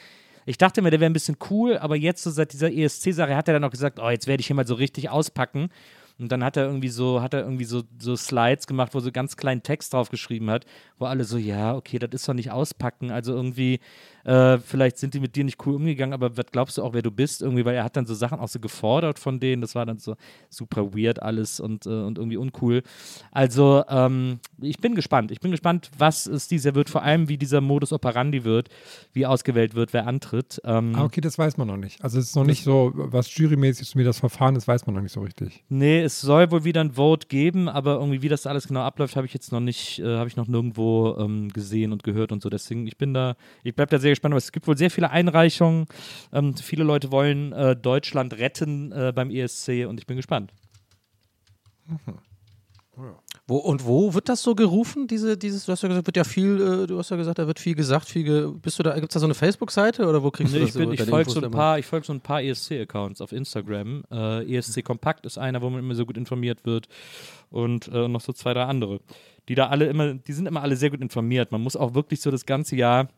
Ich dachte mir, der wäre ein bisschen cool, aber jetzt so seit dieser ESC-Sache hat er dann auch gesagt, oh, jetzt werde ich hier mal so richtig auspacken. Und dann hat er irgendwie so, hat er irgendwie so, so Slides gemacht, wo so ganz kleinen Text drauf geschrieben hat, wo alle so, ja, okay, das ist doch nicht auspacken. Also irgendwie, äh, vielleicht sind die mit dir nicht cool umgegangen, aber was glaubst du auch, wer du bist? Irgendwie, weil er hat dann so Sachen auch so gefordert von denen. Das war dann so super weird alles und, äh, und irgendwie uncool. Also, ähm, ich bin gespannt. Ich bin gespannt, was es dieses Jahr wird, vor allem wie dieser Modus operandi wird, wie ausgewählt wird, wer antritt. Ähm, Ah, okay, das weiß man noch nicht. Also es ist noch nicht so, was jurymäßig wie das Verfahren ist, weiß man noch nicht so richtig. Nee, es soll wohl wieder ein Vote geben, aber irgendwie, wie das alles genau abläuft, habe ich jetzt noch nicht, äh, habe ich noch nirgendwo ähm, gesehen und gehört und so. Deswegen, ich bin da, ich bleibe da sehr gespannt, aber es gibt wohl sehr viele Einreichungen. Ähm, viele Leute wollen äh, Deutschland retten äh, beim ESC und ich bin gespannt. Wo, und wo wird das so gerufen, diese, dieses, du hast ja gesagt, wird ja viel, äh, du hast ja gesagt, da wird viel gesagt, viel ge bist du da, gibt es da so eine Facebook-Seite oder wo kriegst Nee, du ich das bin, so ich folge so, ein paar, ich folg so ein paar ESC-Accounts auf Instagram. Äh, ESC Kompakt ist einer, wo man immer so gut informiert wird. Und äh, noch so zwei, drei andere. Die da alle immer, die sind immer alle sehr gut informiert. Man muss auch wirklich so das ganze Jahr,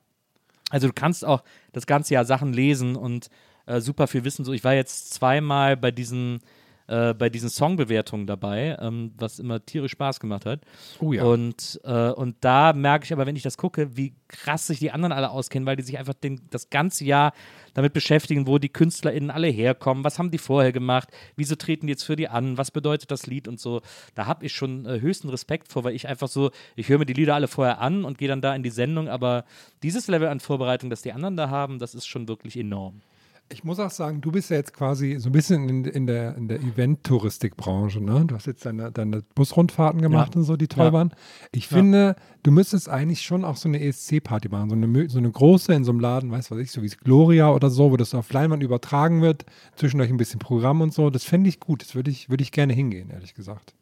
also du kannst auch das ganze Jahr Sachen lesen und äh, super viel wissen. So, ich war jetzt zweimal bei diesen äh, bei diesen Songbewertungen dabei, ähm, was immer tierisch Spaß gemacht hat. Oh ja. Und, äh, und da merke ich aber, wenn ich das gucke, wie krass sich die anderen alle auskennen, weil die sich einfach den, das ganze Jahr damit beschäftigen, wo die KünstlerInnen alle herkommen, was haben die vorher gemacht, wieso treten die jetzt für die an, was bedeutet das Lied und so. Da habe ich schon äh, höchsten Respekt vor, weil ich einfach so, ich höre mir die Lieder alle vorher an und gehe dann da in die Sendung, aber dieses Level an Vorbereitung, das die anderen da haben, das ist schon wirklich enorm. Ich muss auch sagen, du bist ja jetzt quasi so ein bisschen in, in der, in der Event-Touristik-Branche, ne? Du hast jetzt deine, deine Busrundfahrten gemacht Ja. und so, die toll Ja. waren. Ich Ja. finde, du müsstest eigentlich schon auch so eine ESC-Party machen, so eine, so eine große in so einem Laden, weißt du was ich, so wie es Gloria oder so, wo das auf Leinwand übertragen wird, zwischendurch ein bisschen Programm und so. Das fände ich gut. Das würde ich, würde ich gerne hingehen, ehrlich gesagt.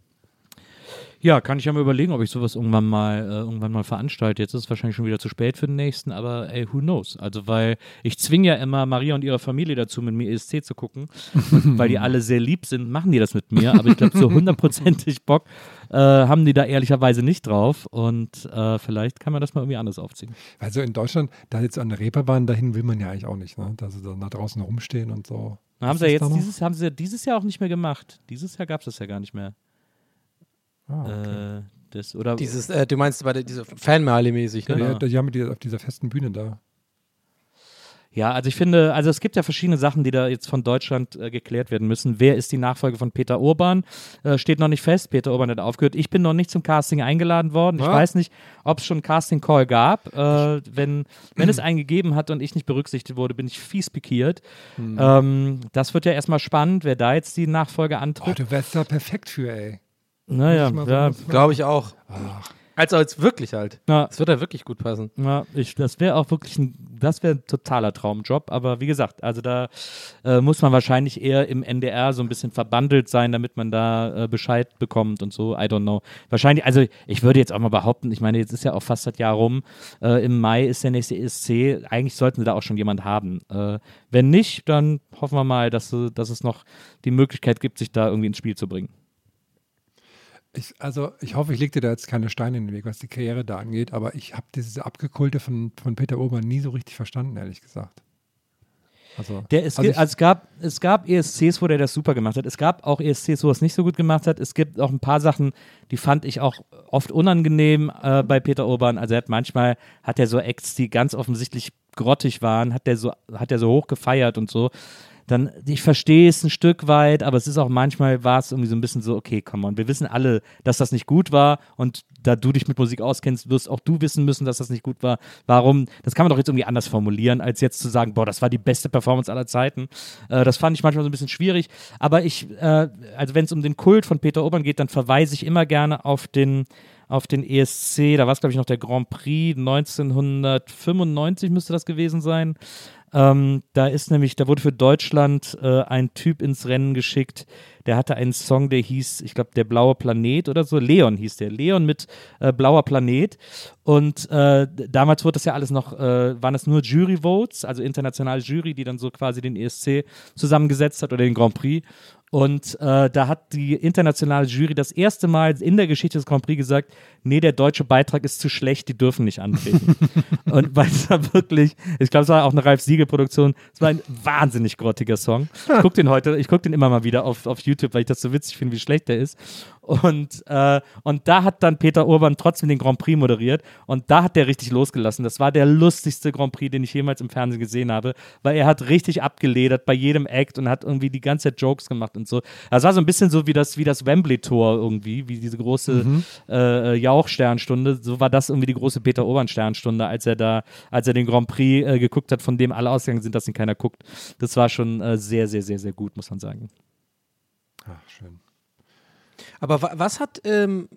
Ja, kann ich ja mal überlegen, ob ich sowas irgendwann mal, äh, irgendwann mal veranstalte. Jetzt ist es wahrscheinlich schon wieder zu spät für den nächsten, aber ey, who knows? Also, weil ich zwinge ja immer Maria und ihre Familie dazu, mit mir ESC zu gucken. Und weil die alle sehr lieb sind, machen die das mit mir. Aber ich glaube, so hundertprozentig Bock äh, haben die da ehrlicherweise nicht drauf. Und äh, vielleicht kann man das mal irgendwie anders aufziehen. Also in Deutschland, da jetzt an der Reeperbahn, dahin will man ja eigentlich auch nicht, ne? Dass sie dann da draußen rumstehen und so. Haben sie ja jetzt dieses, haben sie ja dieses Jahr auch nicht mehr gemacht. Dieses Jahr gab es das ja gar nicht mehr. Ah, okay. äh, das, oder Dieses, äh, du meinst bei der, diese Fanmeile-mäßig, ne? Genau. Ja, die haben die auf dieser festen Bühne da. Ja, also ich finde, also es gibt ja verschiedene Sachen, die da jetzt von Deutschland äh, geklärt werden müssen. Wer ist die Nachfolge von Peter Urban? Äh, steht noch nicht fest. Peter Urban hat aufgehört. Ich bin noch nicht zum Casting eingeladen worden. Ich Was? weiß nicht, ob es schon einen Casting-Call gab. Äh, wenn, wenn es einen gegeben hat und ich nicht berücksichtigt wurde, bin ich fies pikiert. Hm. Ähm, das wird ja erstmal spannend, wer da jetzt die Nachfolge Oh, antritt. du wärst da perfekt für, ey. Naja, so ja, Glaube ich auch. Ach, Also als wirklich halt. Ja. Das wird ja wirklich gut passen. Ja, ich, das wäre auch wirklich ein, das wäre ein totaler Traumjob. Aber wie gesagt, also da äh, muss man wahrscheinlich eher im NDR so ein bisschen verbandelt sein, damit man da äh, Bescheid bekommt und so. I don't know. Wahrscheinlich, also ich würde jetzt auch mal behaupten, ich meine, jetzt ist ja auch fast das Jahr rum. Äh, Im Mai ist der nächste ESC. Eigentlich sollten sie da auch schon jemand haben. Äh, wenn nicht, dann hoffen wir mal, dass, dass es noch die Möglichkeit gibt, sich da irgendwie ins Spiel zu bringen. Ich, also ich hoffe, ich lege dir da jetzt keine Steine in den Weg, was die Karriere da angeht, aber ich habe diese Abgekulte von, von Peter Urban nie so richtig verstanden, ehrlich gesagt. Also, Der, es, also gi- ich- also es, gab, es gab ESCs, wo der das super gemacht hat. Es gab auch ESCs, wo er es nicht so gut gemacht hat. Es gibt auch ein paar Sachen, die fand ich auch oft unangenehm äh, bei Peter Urban. Also er hat manchmal, hat er so Acts, die ganz offensichtlich grottig waren, hat der so, hat er so hoch gefeiert und so. Dann, ich verstehe es ein Stück weit, aber es ist auch manchmal war es irgendwie so ein bisschen so, okay, come on, wir wissen alle, dass das nicht gut war und da du dich mit Musik auskennst, wirst auch du wissen müssen, dass das nicht gut war. Warum? Das kann man doch jetzt irgendwie anders formulieren, als jetzt zu sagen, boah, das war die beste Performance aller Zeiten. Äh, das fand ich manchmal so ein bisschen schwierig. Aber ich, äh, also wenn es um den Kult von Peter Urban geht, dann verweise ich immer gerne auf den auf den ESC, da war es glaube ich noch der Grand Prix 1995 müsste das gewesen sein. Ähm, da ist nämlich, da wurde für Deutschland äh, ein Typ ins Rennen geschickt, der hatte einen Song, der hieß, ich glaube, der blaue Planet oder so. Leon hieß der. Leon mit äh, blauer Planet. Und äh, damals wurde das ja alles noch, äh, waren das nur Jury-Votes, also internationale Jury, die dann so quasi den ESC zusammengesetzt hat oder den Grand Prix. Und äh, da hat die internationale Jury das erste Mal in der Geschichte des Grand Prix gesagt, nee, der deutsche Beitrag ist zu schlecht, die dürfen nicht antreten. und weil es war wirklich, ich glaube, es war auch eine Ralf Siegel-Produktion, es war ein wahnsinnig grottiger Song. Ich gucke den heute, ich gucke den immer mal wieder auf, auf YouTube, weil ich das so witzig finde, wie schlecht der ist. Und, äh, und da hat dann Peter Urban trotzdem den Grand Prix moderiert und da hat der richtig losgelassen. Das war der lustigste Grand Prix, den ich jemals im Fernsehen gesehen habe, weil er hat richtig abgeledert bei jedem Act und hat irgendwie die ganze Zeit Jokes gemacht und so. Das war so ein bisschen so wie das, wie das Wembley-Tor irgendwie, wie diese große Mhm. äh, Jauch-Sternstunde. So war das irgendwie die große Peter Urban-Sternstunde, als er da, als er den Grand Prix äh, geguckt hat, von dem alle ausgegangen sind, dass ihn keiner guckt. Das war schon äh, sehr, sehr, sehr, sehr gut, muss man sagen. Ach, schön. Aber wa was hat, ähm,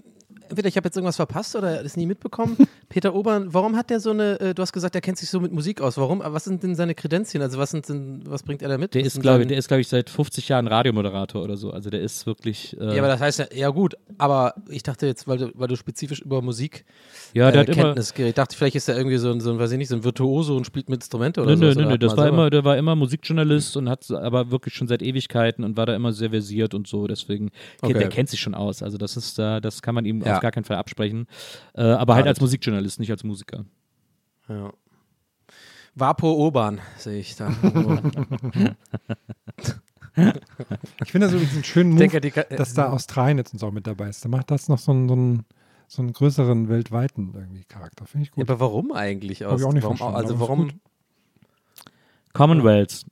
entweder ich habe jetzt irgendwas verpasst oder das nie mitbekommen, Peter Obern, warum hat der so eine, äh, du hast gesagt, er kennt sich so mit Musik aus, warum, aber was sind denn seine Kredenzien, also was sind denn, was bringt er da mit? Der Was ist, glaube ich, der ist, glaube ich, seit 50 Jahren Radiomoderator oder so. Also der ist wirklich. Äh, Ja, aber das heißt ja, ja gut, aber ich dachte jetzt, weil du, weil du spezifisch über Musik Ja, der äh, hat immer- Kenntnis ich dachte, vielleicht ist er irgendwie so ein, so ein, weiß ich nicht, so ein Virtuoso und spielt mit Instrumente oder so. nö, nö, nö, das war immer, der war immer Musikjournalist und hat aber wirklich schon seit Ewigkeiten und war da immer sehr versiert und so. Deswegen, Okay. der kennt sich schon aus. Also das ist, äh, das kann man ihm Ja. Auf gar keinen Fall absprechen. Äh, aber halt als it. Musikjournalist, nicht als Musiker. Ja. Vapo Urban, sehe ich da. Ich finde das übrigens einen schönen Move, denke, die dass da Australien jetzt uns auch mit dabei ist. Da macht das noch so einen, so einen, so einen größeren weltweiten irgendwie Charakter. Finde ich Ja, gut. aber warum eigentlich? Hab ich auch nicht warum, verstanden, also warum? Commonwealth.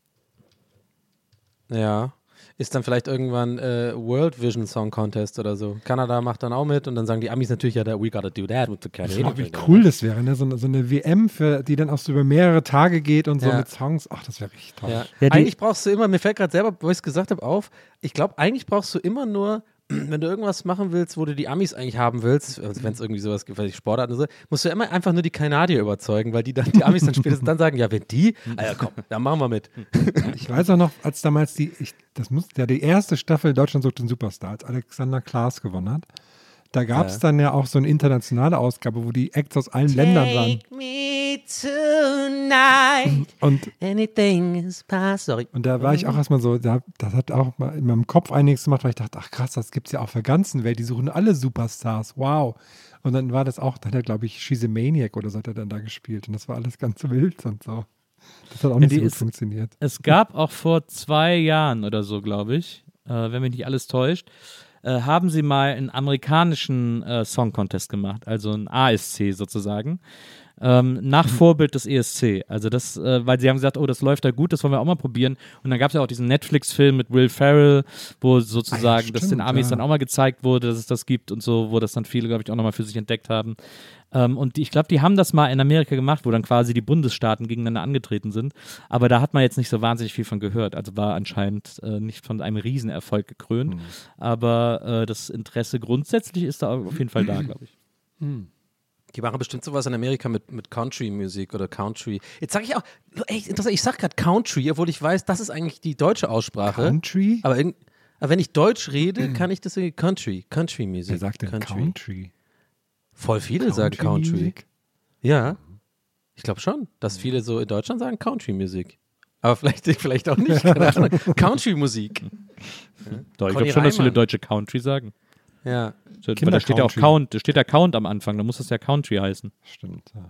Ja. Ist dann vielleicht irgendwann äh, World Vision Song Contest oder so. Kanada macht dann auch mit und dann sagen die Amis natürlich ja, we gotta do that with the Canadian. Oh, wie cool das wäre, ne? so, eine, so eine WM, für, die dann auch so über mehrere Tage geht und so Ja. mit Songs. Ach, das wäre richtig toll. Ja. Ja, eigentlich brauchst du immer, mir fällt gerade selber, wo ich es gesagt habe, auf, ich glaube, eigentlich brauchst du immer nur, wenn du irgendwas machen willst, wo du die Amis eigentlich haben willst, also wenn es irgendwie sowas gibt, weiß ich, Sportarten und so, musst du immer einfach nur die Kanadier überzeugen, weil die dann, die Amis dann spätestens dann sagen, ja, wenn die, ah ja komm, dann machen wir mit. Ich weiß auch noch, als damals die, ich, das muss ja die erste Staffel Deutschland sucht den Superstar, als Alexander Klaas gewonnen hat. Da gab es Ja. dann ja auch so eine internationale Ausgabe, wo die Acts aus allen Ländern waren. me tonight, Und, anything is possible. und da war ich auch erstmal so, da, das hat auch mal in meinem Kopf einiges gemacht, weil ich dachte, ach krass, das gibt es ja auf der ganzen Welt. Die suchen alle Superstars. Wow. Und dann war das auch, dann hat er, glaube ich, She's a Maniac oder so hat er dann da gespielt. Und das war alles ganz wild und so. Das hat auch nicht die so gut ist- funktioniert. Es gab auch vor zwei Jahren oder so, glaube ich, äh, wenn mich nicht alles täuscht, äh, haben sie mal einen amerikanischen äh, Song Contest gemacht, also ein ASC sozusagen. Ähm, nach Vorbild des ESC. Also das, äh, weil sie haben gesagt, oh, das läuft da gut, das wollen wir auch mal probieren. Und dann gab es ja auch diesen Netflix-Film mit Will Ferrell, wo sozusagen das den stimmt, Amis ja. dann auch mal gezeigt wurde, dass es das gibt und so, wo das dann viele, glaube ich, auch nochmal für sich entdeckt haben. Ähm, und die, ich glaube, die haben das mal in Amerika gemacht, wo dann quasi die Bundesstaaten gegeneinander angetreten sind. Aber da hat man jetzt nicht so wahnsinnig viel von gehört. Also war anscheinend äh, nicht von einem Riesenerfolg gekrönt. Aber äh, das Interesse grundsätzlich ist da auf jeden Fall da, glaube ich. Die machen bestimmt sowas in Amerika mit, mit Country-Musik oder Country. Jetzt sage ich auch, echt interessant, ich sage gerade Country, obwohl ich weiß, das ist eigentlich die deutsche Aussprache. Country? Aber, in, aber wenn ich Deutsch rede, kann ich das irgendwie Country, Country-Musik. Wer sagt denn Country. Country? Voll viele sagen Country. Country-Musik? Ja, ich glaube schon, dass viele so in Deutschland sagen Country-Musik. Aber vielleicht, vielleicht auch nicht. keine Ahnung. Country-Musik. Doch, ich glaube schon, dass viele. Deutsche Country sagen. Ja. So, da steht ja auch. Count, da steht ja Count am Anfang, da muss das ja Country heißen. Stimmt. Ja.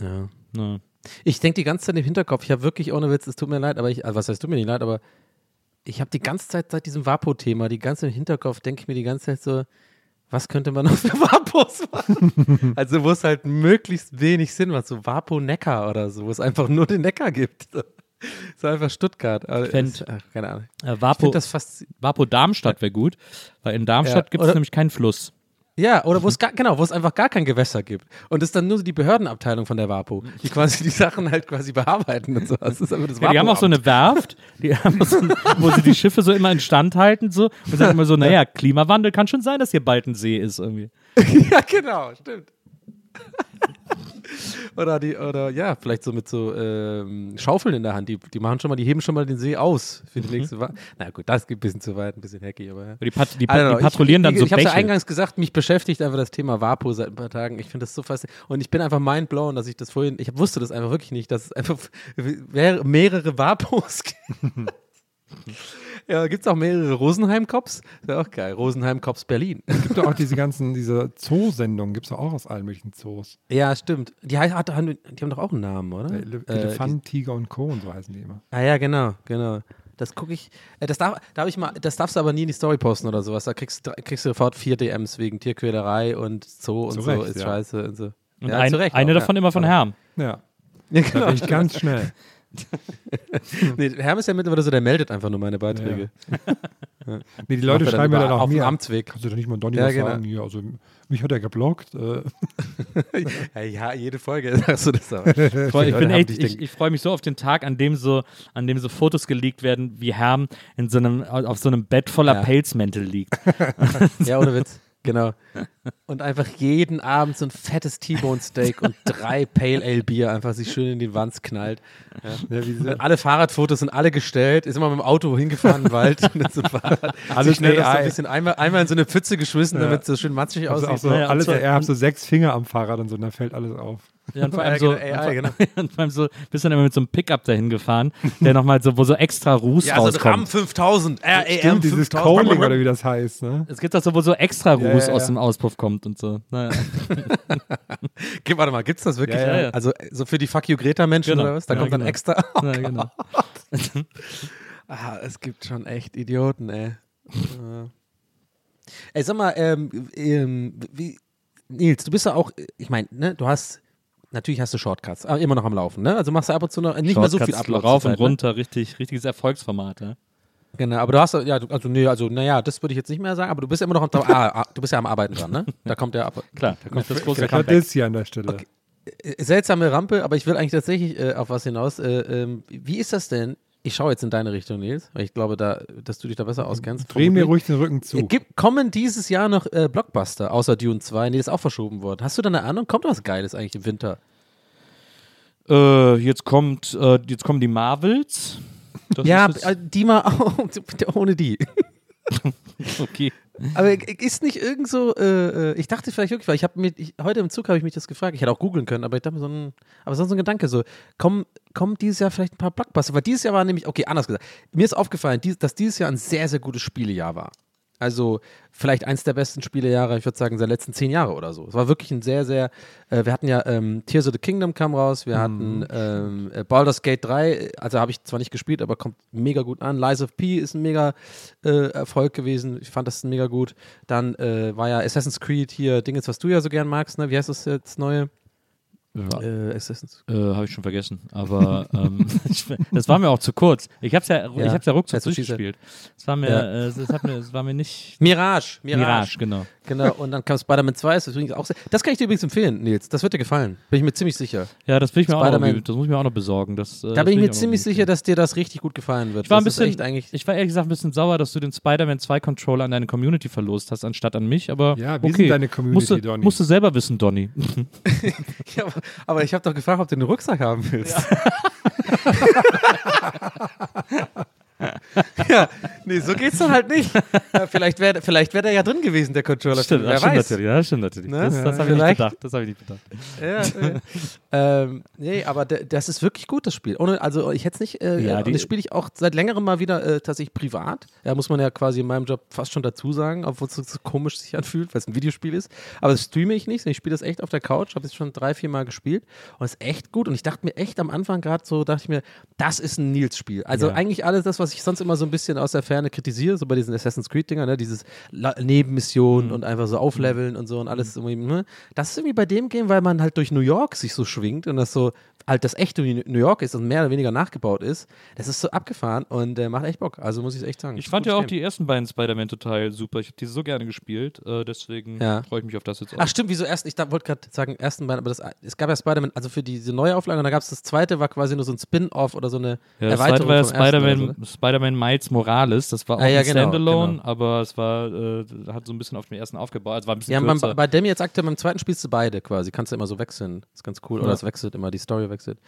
ja. Ja. Ich denke die ganze Zeit im Hinterkopf, ich habe wirklich ohne Witz, es tut mir leid, aber ich, also was heißt, tut mir nicht leid, aber ich habe die ganze Zeit seit diesem Vapo-Thema, die ganze im Hinterkopf, denke ich mir die ganze Zeit so, was könnte man noch für Vapos machen? also wo es halt möglichst wenig Sinn macht, so Vapo-Neckar oder so, wo es einfach nur den Neckar gibt. So, so einfach Stuttgart. Ich fänd, es- ach, keine Ahnung. Äh, das fast, Vapo Darmstadt wäre gut, weil in Darmstadt Ja, gibt es nämlich keinen Fluss. Ja, oder wo es gar, genau, wo es einfach gar kein Gewässer gibt. Und es ist dann nur die Behördenabteilung von der WAPO, die quasi die Sachen halt quasi bearbeiten und so. Das ist aber das Ja, die haben auch so eine Werft, die haben so, wo sie die Schiffe so immer instand halten so, und sagen immer so, naja, Klimawandel kann schon sein, dass hier bald ein See ist irgendwie. ja, genau, stimmt. oder die, oder ja, vielleicht so mit so ähm, Schaufeln in der Hand. Die, die machen schon mal, die heben schon mal den See aus für die nächste Wa Na gut, das geht ein bisschen zu weit, ein bisschen hacky, aber ja. Die, Pat die, don't know. die patrouillieren ich, dann ich, so Ich habe ja eingangs gesagt, mich beschäftigt einfach das Thema Vapo seit ein paar Tagen. Ich finde das so faszinierend. Und ich bin einfach mindblown, dass ich das vorhin, ich wusste das einfach wirklich nicht, dass es einfach mehr- mehrere Vapos gibt. ja, gibt es auch mehrere Rosenheim-Cops? Ist ja auch geil. Rosenheim-Cops Berlin. Es gibt doch auch diese ganzen, diese Zoo-Sendungen, gibt es auch aus allen möglichen Zoos. Ja, stimmt. Die, heißt- hat, haben- die haben doch auch einen Namen, oder? Ele Äh, Elefant, Tiger und Co. und so heißen die immer. ah ja, genau, genau. Das gucke ich. Äh, das, darf, darf ich mal, das darfst du aber nie in die Story posten oder sowas. Da kriegst, du- kriegst du sofort vier DMs wegen Tierquälerei und Zoo und Zu so Recht, ist ja. scheiße und so. Und ja, ein, zu Recht eine auch, davon ja. immer von Herm. Ja. Ja, Da genau. bin ich ganz schnell. nee, Herm ist ja mittlerweile so, der meldet einfach nur meine Beiträge. Nee, die Leute schreiben mir dann auch auf mir. Amtsweg. Kannst du doch nicht mal Donny Ja, was genau. sagen? Ja, also mich hat er geblockt. Äh, ja, ja, jede Folge sagst du das auch. Voll, ich bin echt, ich, den- ich freue mich so auf den Tag, an dem so, an dem so Fotos geleakt werden, wie Herm in so einem, auf so einem Bett voller Ja. Pelzmäntel liegt. Ja, ohne Witz. Genau. Und einfach jeden Abend so ein fettes T-Bone Steak und drei Pale Ale Bier einfach sich schön in den Wanz knallt. Ja. ja, alle Fahrradfotos sind alle gestellt, ist immer mit dem Auto hingefahren im Wald und dann so. Alles schnell das so AI. ein bisschen einmal, einmal in so eine Pfütze geschmissen, Ja. damit es so schön matschig also aussieht. auch so, alles, er hat so sechs Finger am Fahrrad und so, und da fällt alles auf. Ja, und vor Ja, allem so, genau, AI, genau. und vor allem so, bist dann immer mit so einem Pickup dahin gefahren, der nochmal so, wo so extra Ruß ja, so ein RAM rauskommt. 5000, RAM Stimmt, dieses 5000. Calling oder wie das heißt, ne? es gibt auch so, wo so extra Ja, Ruß ja, aus ja. dem Auspuff kommt und so. Naja. Gib- Warte mal, gibt's das wirklich? Ja, ja, ja. Also so für die Fuck you Greta Menschen Genau. oder was? Da Ja, kommt dann genau. extra. Oh Ja, genau. Ah, es gibt schon echt Idioten, ey. Ja. ey, sag mal, ähm, ähm, wie, Nils, du bist ja auch, ich meine, ne, du hast, natürlich hast du Shortcuts, aber immer noch am Laufen, ne? Also machst du ab und zu noch, nicht mehr so viel Shortcuts Upload. Rauf und ne? runter, richtig, richtiges Erfolgsformat. Ja. Genau, aber du hast, ja, also, nee, also, naja, das würde ich jetzt nicht mehr sagen, aber du bist ja immer noch am, ah, ah, du bist ja am Arbeiten dran, ne? Da kommt der ab. Klar, da kommt das große Comeback. das hier an der Stelle. Äh, seltsame Rampe, aber ich will eigentlich tatsächlich äh, auf was hinaus. Äh, ähm, wie ist das denn? Ich schaue jetzt in deine Richtung, Nils, weil ich glaube, da, dass du dich da besser auskennst. Dreh mir ruhig den Rücken zu. Gibt, kommen dieses Jahr noch äh, Blockbuster, außer Dune 2? Nee, ist auch verschoben worden. Hast du da eine Ahnung? Kommt was Geiles eigentlich im Winter? Äh, jetzt kommt, äh, jetzt kommen die Marvels. Das ja, ist äh, die mal ohne die. okay. Aber ist nicht irgend so, äh, äh, ich dachte vielleicht wirklich, weil ich habe mir, heute im Zug habe ich mich das gefragt, ich hätte auch googeln können, aber ich dachte so ein, aber sonst so ein Gedanke, so, kommen, kommen dieses Jahr vielleicht ein paar Blockbuster, weil dieses Jahr war nämlich, okay, anders gesagt, mir ist aufgefallen, dass dieses Jahr ein sehr, sehr gutes Spielejahr war. Also vielleicht eins der besten Spielejahre, ich würde sagen, der letzten zehn Jahre oder so. Es war wirklich ein sehr, sehr, äh, wir hatten ja ähm, Tears of the Kingdom kam raus, wir hatten ähm, äh, Baldur's Gate 3, also habe ich zwar nicht gespielt, aber kommt mega gut an. Lies of P ist ein mega äh, Erfolg gewesen, ich fand das mega gut. Dann äh, war ja Assassin's Creed hier, Dinges, was du ja so gern magst, ne? Wie heißt das jetzt neue? Äh, Assassin's Äh, habe ich schon vergessen. Aber ähm, das war mir auch zu kurz. Ich habe es ja, ich hab's ja ruckzuck durchgespielt. Es war mir, Ja. äh, es, hat mir, es war mir nicht. Mirage, Mirage. Mirage, genau. Genau, und dann kam Spider-Man 2, ist übrigens auch sehr, das kann ich dir übrigens empfehlen, Nils, das wird dir gefallen, bin ich mir ziemlich sicher. Ja, das will ich mir auch noch, das muss ich mir auch noch besorgen. Das, äh, Da das bin ich mir ziemlich sicher, dass dir das richtig gut gefallen wird. Ich war, ein bisschen, echt eigentlich, ich war ehrlich gesagt ein bisschen sauer, dass du den Spider-Man 2 Controller an deine Community verlost hast, anstatt an mich, aber Ja, wir okay. sind deine Community, musst du, Donny. Musst du selber wissen, Donny. ja, aber, aber ich habe doch gefragt, ob du einen Rucksack haben willst. Ja, nee, so geht's doch halt nicht. Ja, vielleicht wäre vielleicht wär der ja drin gewesen, der Controller. Stimmt, Wer das stimmt weiß. natürlich. Ja, das stimmt natürlich. Ne? Das, Ja, das habe ich nicht bedacht. Das habe ich nicht bedacht. Ja, ja. ähm, nee, aber das ist wirklich gut, das Spiel. Ohne, also ich hätte es nicht, äh, Ja, das spiele ich auch seit längerem mal wieder äh, tatsächlich privat. Ja, muss man ja quasi in meinem Job fast schon dazu sagen, obwohl es so, komisch sich anfühlt, weil es ein Videospiel ist. Aber das streame ich nicht, sondern ich spiele das echt auf der Couch, habe es schon drei, vier Mal gespielt und es ist echt gut. Und ich dachte mir echt am Anfang gerade so, dachte ich mir, das ist ein Nils-Spiel. Also Ja. eigentlich alles das, was ich sonst immer so ein bisschen aus der Ferne kritisiere, so bei diesen Assassin's Creed-Dinger, ne? dieses La Nebenmissionen und einfach so aufleveln und so und alles irgendwie, ne? Das ist irgendwie bei dem Game, weil man halt durch New York sich so schwingt und das so halt das echte New York ist und mehr oder weniger nachgebaut ist. Das ist so abgefahren und äh, macht echt Bock. Also muss ich es echt sagen. Ich fand ja auch Game. die ersten beiden Spider-Man total super. Ich habe die so gerne gespielt, äh, deswegen Ja. freue ich mich auf das jetzt auch. Ach stimmt, wieso erst? Ich da- wollte gerade sagen, ersten beiden, aber das, es gab ja Spider-Man, also für diese neue Auflage und dann gab es das zweite, war quasi nur so ein Spin-off oder so eine Ja, das Erweiterung zweite war ja Spider-Man so, ne? Spider-Man Miles Morales. Das war auch Ah, ja, ein genau, Standalone, genau. aber es war, äh, hat so ein bisschen auf den ersten aufgebaut. Also war ein bisschen Ja, beim, bei dem jetzt aktuell beim zweiten spielst du beide quasi. Kannst du immer so wechseln. ist ganz cool. Oder Ja. es wechselt immer, die Story wechselt.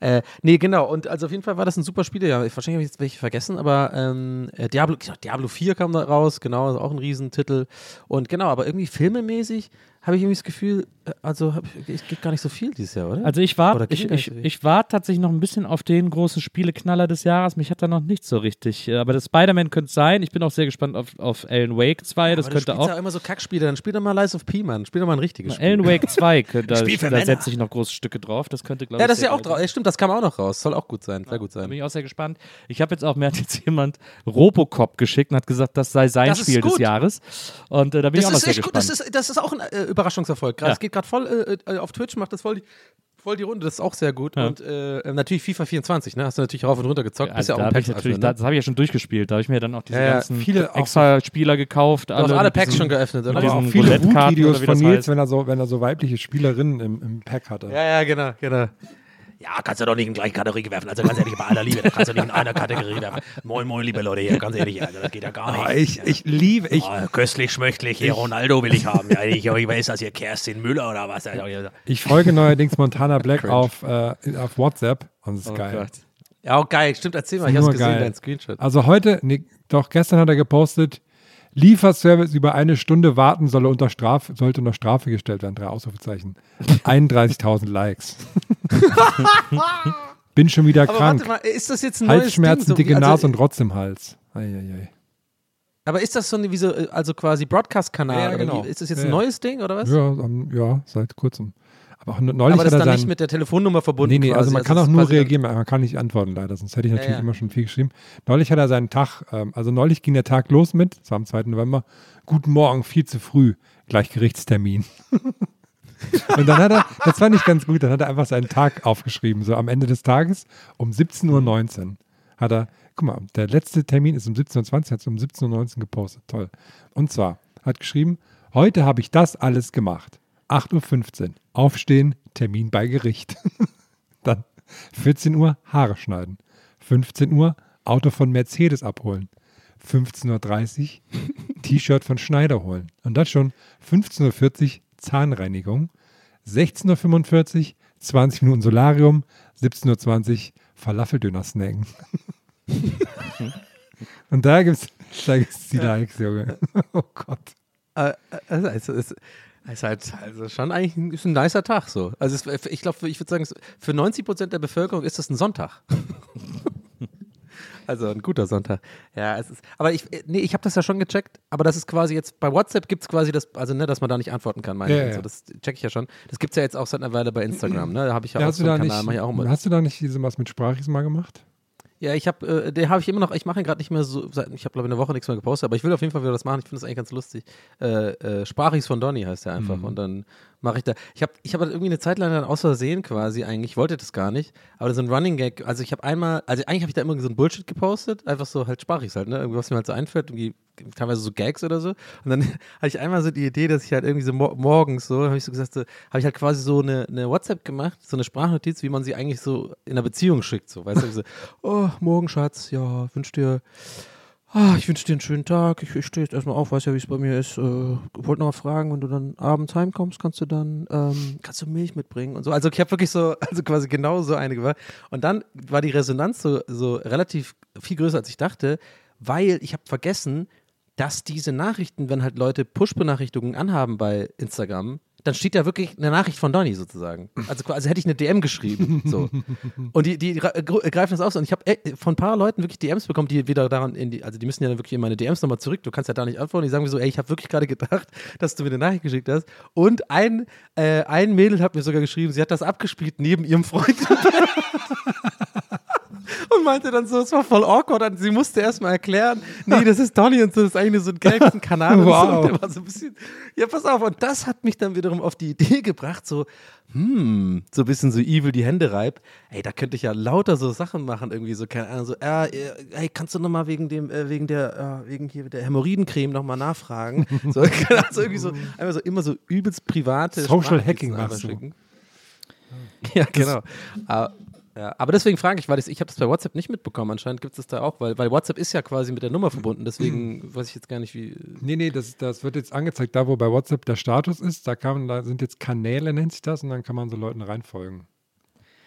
Äh, nee, genau. Und also auf jeden Fall war das ein super Spiel. Ja, wahrscheinlich habe ich jetzt welche vergessen, aber ähm, äh, Diablo, Diablo 4 kam da raus, genau, also auch ein Riesentitel. Und genau, aber irgendwie filmemäßig habe ich irgendwie das Gefühl, äh, also ich, ich geht gar nicht so viel dieses Jahr, oder? Also ich war, ich, ich, so ich war tatsächlich noch ein bisschen auf den großen Spieleknaller des Jahres. Mich hat da noch nicht so richtig. äh, Aber das Spider-Man könnte es sein. Ich bin auch sehr gespannt auf, auf Alan Wake 2. das aber könnte auch. ja immer so Kackspiele. Dann spiel doch mal Lies of P, Mann. Spiel doch mal ein richtiges Spiel. Alan Wake 2, könnte- da, da setze ich noch große Stücke drauf. Das könnte, glaube Ja, ich. das ist ja auch drauf. Ja, stimmt, das kam auch noch raus. Soll auch gut sein. Sehr gut Da sein. bin ich auch sehr gespannt. Ich habe jetzt auch, mir hat jetzt jemand Robocop geschickt und hat gesagt, das sei sein Das Spiel des gut. Jahres. Und äh, da bin Das ich auch noch ist sehr echt gut. gespannt. Das ist, das ist auch ein äh, Überraschungserfolg. Grad, Ja. Es geht gerade voll äh, äh, auf Twitch, macht das voll die, voll die Runde. Das ist auch sehr gut. Ja. Und äh, äh, natürlich FIFA 24, ne? Hast du natürlich rauf und runter gezockt. Bist Also ja auch ein natürlich, ne? das habe ich ja schon durchgespielt. Da habe ich mir dann auch diese Ja, ja, ganzen viele extra Spieler gekauft. Du hast alle Packs diesen- schon geöffnet, oder? Aber auch viele Wut-Videos wie von Nils, heißt. wenn er, so, wenn er so weibliche Spielerinnen im, im Pack hatte. Ja, ja, genau, genau. Ja, kannst du doch nicht in die gleiche Kategorie werfen. Also ganz ehrlich, bei aller Liebe, das kannst du nicht in einer Kategorie werfen. Moin, moin, liebe Leute hier, ganz ehrlich, also das geht ja gar nicht. Oh, ich, ich liebe, ich, Oh, köstlich, schmöchtlich, hier Ronaldo will ich haben. Ja, ich, ich weiß das hier, Kerstin Müller oder was. Also, ich folge neuerdings Montana Black auf, äh, auf WhatsApp und es ist Oh geil. Gott. Ja, auch geil. Stimmt, erzähl mal. Ich hab's gesehen, geil. dein Screenshot. Also heute, nee, doch gestern hat er gepostet, Lieferservice über eine Stunde warten solle unter Strafe, sollte unter Strafe gestellt werden. Drei Ausrufezeichen. 31.000 Likes. Bin schon wieder Aber krank. warte mal, ist das jetzt ein neues Halsschmerzen, Ding? So dicke also- Nase und Rotz im Hals. Eieiei. Aber ist das so eine, wie so, äh, also quasi Broadcast-Kanal? Ja, genau. Ist das jetzt ein ja. neues Ding oder was? Ja, ähm, ja, seit kurzem. Aber auch neulich Aber das ist dann nicht mit der Telefonnummer verbunden. Nee, nee, also quasi. man kann es auch nur reagieren, man kann nicht antworten leider, sonst hätte ich Ja, natürlich ja. immer schon viel geschrieben. Neulich hat er seinen Tag, ähm, also neulich ging der Tag los mit, das war am 2. November, guten Morgen, viel zu früh, gleich Gerichtstermin. Und dann hat er, das war nicht ganz gut, dann hat er einfach seinen Tag aufgeschrieben, so am Ende des Tages um 17.19 Uhr hat er, guck mal, der letzte Termin ist um 17.20 Uhr, hat es um 17.19 Uhr gepostet, toll. Und zwar, hat geschrieben, heute habe ich das alles gemacht. 8.15 Uhr, aufstehen, Termin bei Gericht. Dann 14 Uhr Haare schneiden. 15 Uhr Auto von Mercedes abholen. 15.30 Uhr T-Shirt von Schneider holen. Und das schon 15.40 Uhr Zahnreinigung. 16.45 Uhr 20 Minuten Solarium. 17.20 Uhr Falafeldöner snacken. Und da gibt's, da gibt's die Likes, Junge. Oh Gott. Äh, also, also, es ist halt also schon eigentlich ein, ist ein nicer Tag so. Also es, ich glaube, ich würde sagen, für 90 Prozent der Bevölkerung ist das ein Sonntag. also ein guter Sonntag. Ja, es ist. Aber ich, nee, ich habe das ja schon gecheckt. Aber das ist quasi jetzt bei WhatsApp gibt es quasi das, also ne, dass man da nicht antworten kann. Meine Ja, ich. ja. So, das check ich ja schon. Das gibt es ja jetzt auch seit einer Weile bei Instagram. Ne, da habe ich ja, Ja, auch hast, so du einen da Kanal. Mach ich auch nicht, immer. hast du da nicht diese was mit Sprachis mal gemacht? Ja, ich habe, äh, den habe ich immer noch, ich mache ihn gerade nicht mehr so, seit, ich habe glaube ich eine Woche nichts mehr gepostet, aber ich will auf jeden Fall wieder das machen, ich finde das eigentlich ganz lustig. Äh, äh, Sprachis von Donny heißt der einfach Mhm. und dann mache ich da. Ich habe ich hab halt irgendwie eine Zeit lang dann aus Versehen quasi eigentlich, ich wollte das gar nicht, aber so ein Running Gag, also ich habe einmal, also eigentlich habe ich da immer so ein Bullshit gepostet, einfach so halt sprachig halt, ne, irgendwie was mir halt so einfällt, irgendwie teilweise so Gags oder so. Und dann hatte ich einmal so die Idee, dass ich halt irgendwie so mor morgens so, habe ich so gesagt, so, habe ich halt quasi so eine, eine WhatsApp gemacht, so eine Sprachnotiz, wie man sie eigentlich so in einer Beziehung schickt, so, weißt du, so, oh, morgen Schatz, ja, wünsch dir Ah, ich wünsche dir einen schönen Tag. Ich, ich stehe jetzt erstmal auf, weiß ja, wie es bei mir ist. Äh, wollte noch mal fragen, wenn du dann abends heimkommst, kannst du dann ähm, kannst du Milch mitbringen und so. Also ich habe wirklich so, also quasi genau so eine gemacht. Und dann war die Resonanz so, so relativ viel größer, als ich dachte, weil ich habe vergessen, dass diese Nachrichten, wenn halt Leute Push-Benachrichtigungen anhaben bei Instagram, dann steht da wirklich eine Nachricht von Donny sozusagen. Also, also hätte ich eine DM geschrieben. So. Und die, die greifen das aus. Und ich habe von ein paar Leuten wirklich DMs bekommen, die wieder daran in die, also die müssen ja dann wirklich in meine DMs nochmal zurück. Du kannst ja da nicht antworten. Die sagen mir so, ey, ich habe wirklich gerade gedacht, dass du mir eine Nachricht geschickt hast. Und ein, äh, ein Mädel hat mir sogar geschrieben, sie hat das abgespielt neben ihrem Freund. und meinte dann so, es war voll awkward. Und sie musste erstmal erklären, nee, das ist Donny und so, das ist eigentlich nur so ein ein Kanal. Wow. Und so. Der war so ein bisschen, ja, pass auf. Und das hat mich dann wiederum auf die Idee gebracht, so, hm, so ein bisschen so evil die Hände reib. Ey, da könnte ich ja lauter so Sachen machen, irgendwie so, keine Ahnung, so, äh, äh, hey, kannst du nochmal wegen dem, äh, wegen der, äh, wegen hier der Hämorrhoidencreme nochmal nachfragen? so, also irgendwie so, einfach so immer so übelst private Social Hacking machst du. schicken. Ja, genau. Aber, ja, aber deswegen frage ich, weil ich, ich habe das bei WhatsApp nicht mitbekommen. Anscheinend gibt es das da auch, weil, weil WhatsApp ist ja quasi mit der Nummer verbunden. Deswegen weiß ich jetzt gar nicht, wie. Nee, nee, das, das wird jetzt angezeigt, da wo bei WhatsApp der Status ist, da, kann da sind jetzt Kanäle, nennt sich das, und dann kann man so Leuten reinfolgen.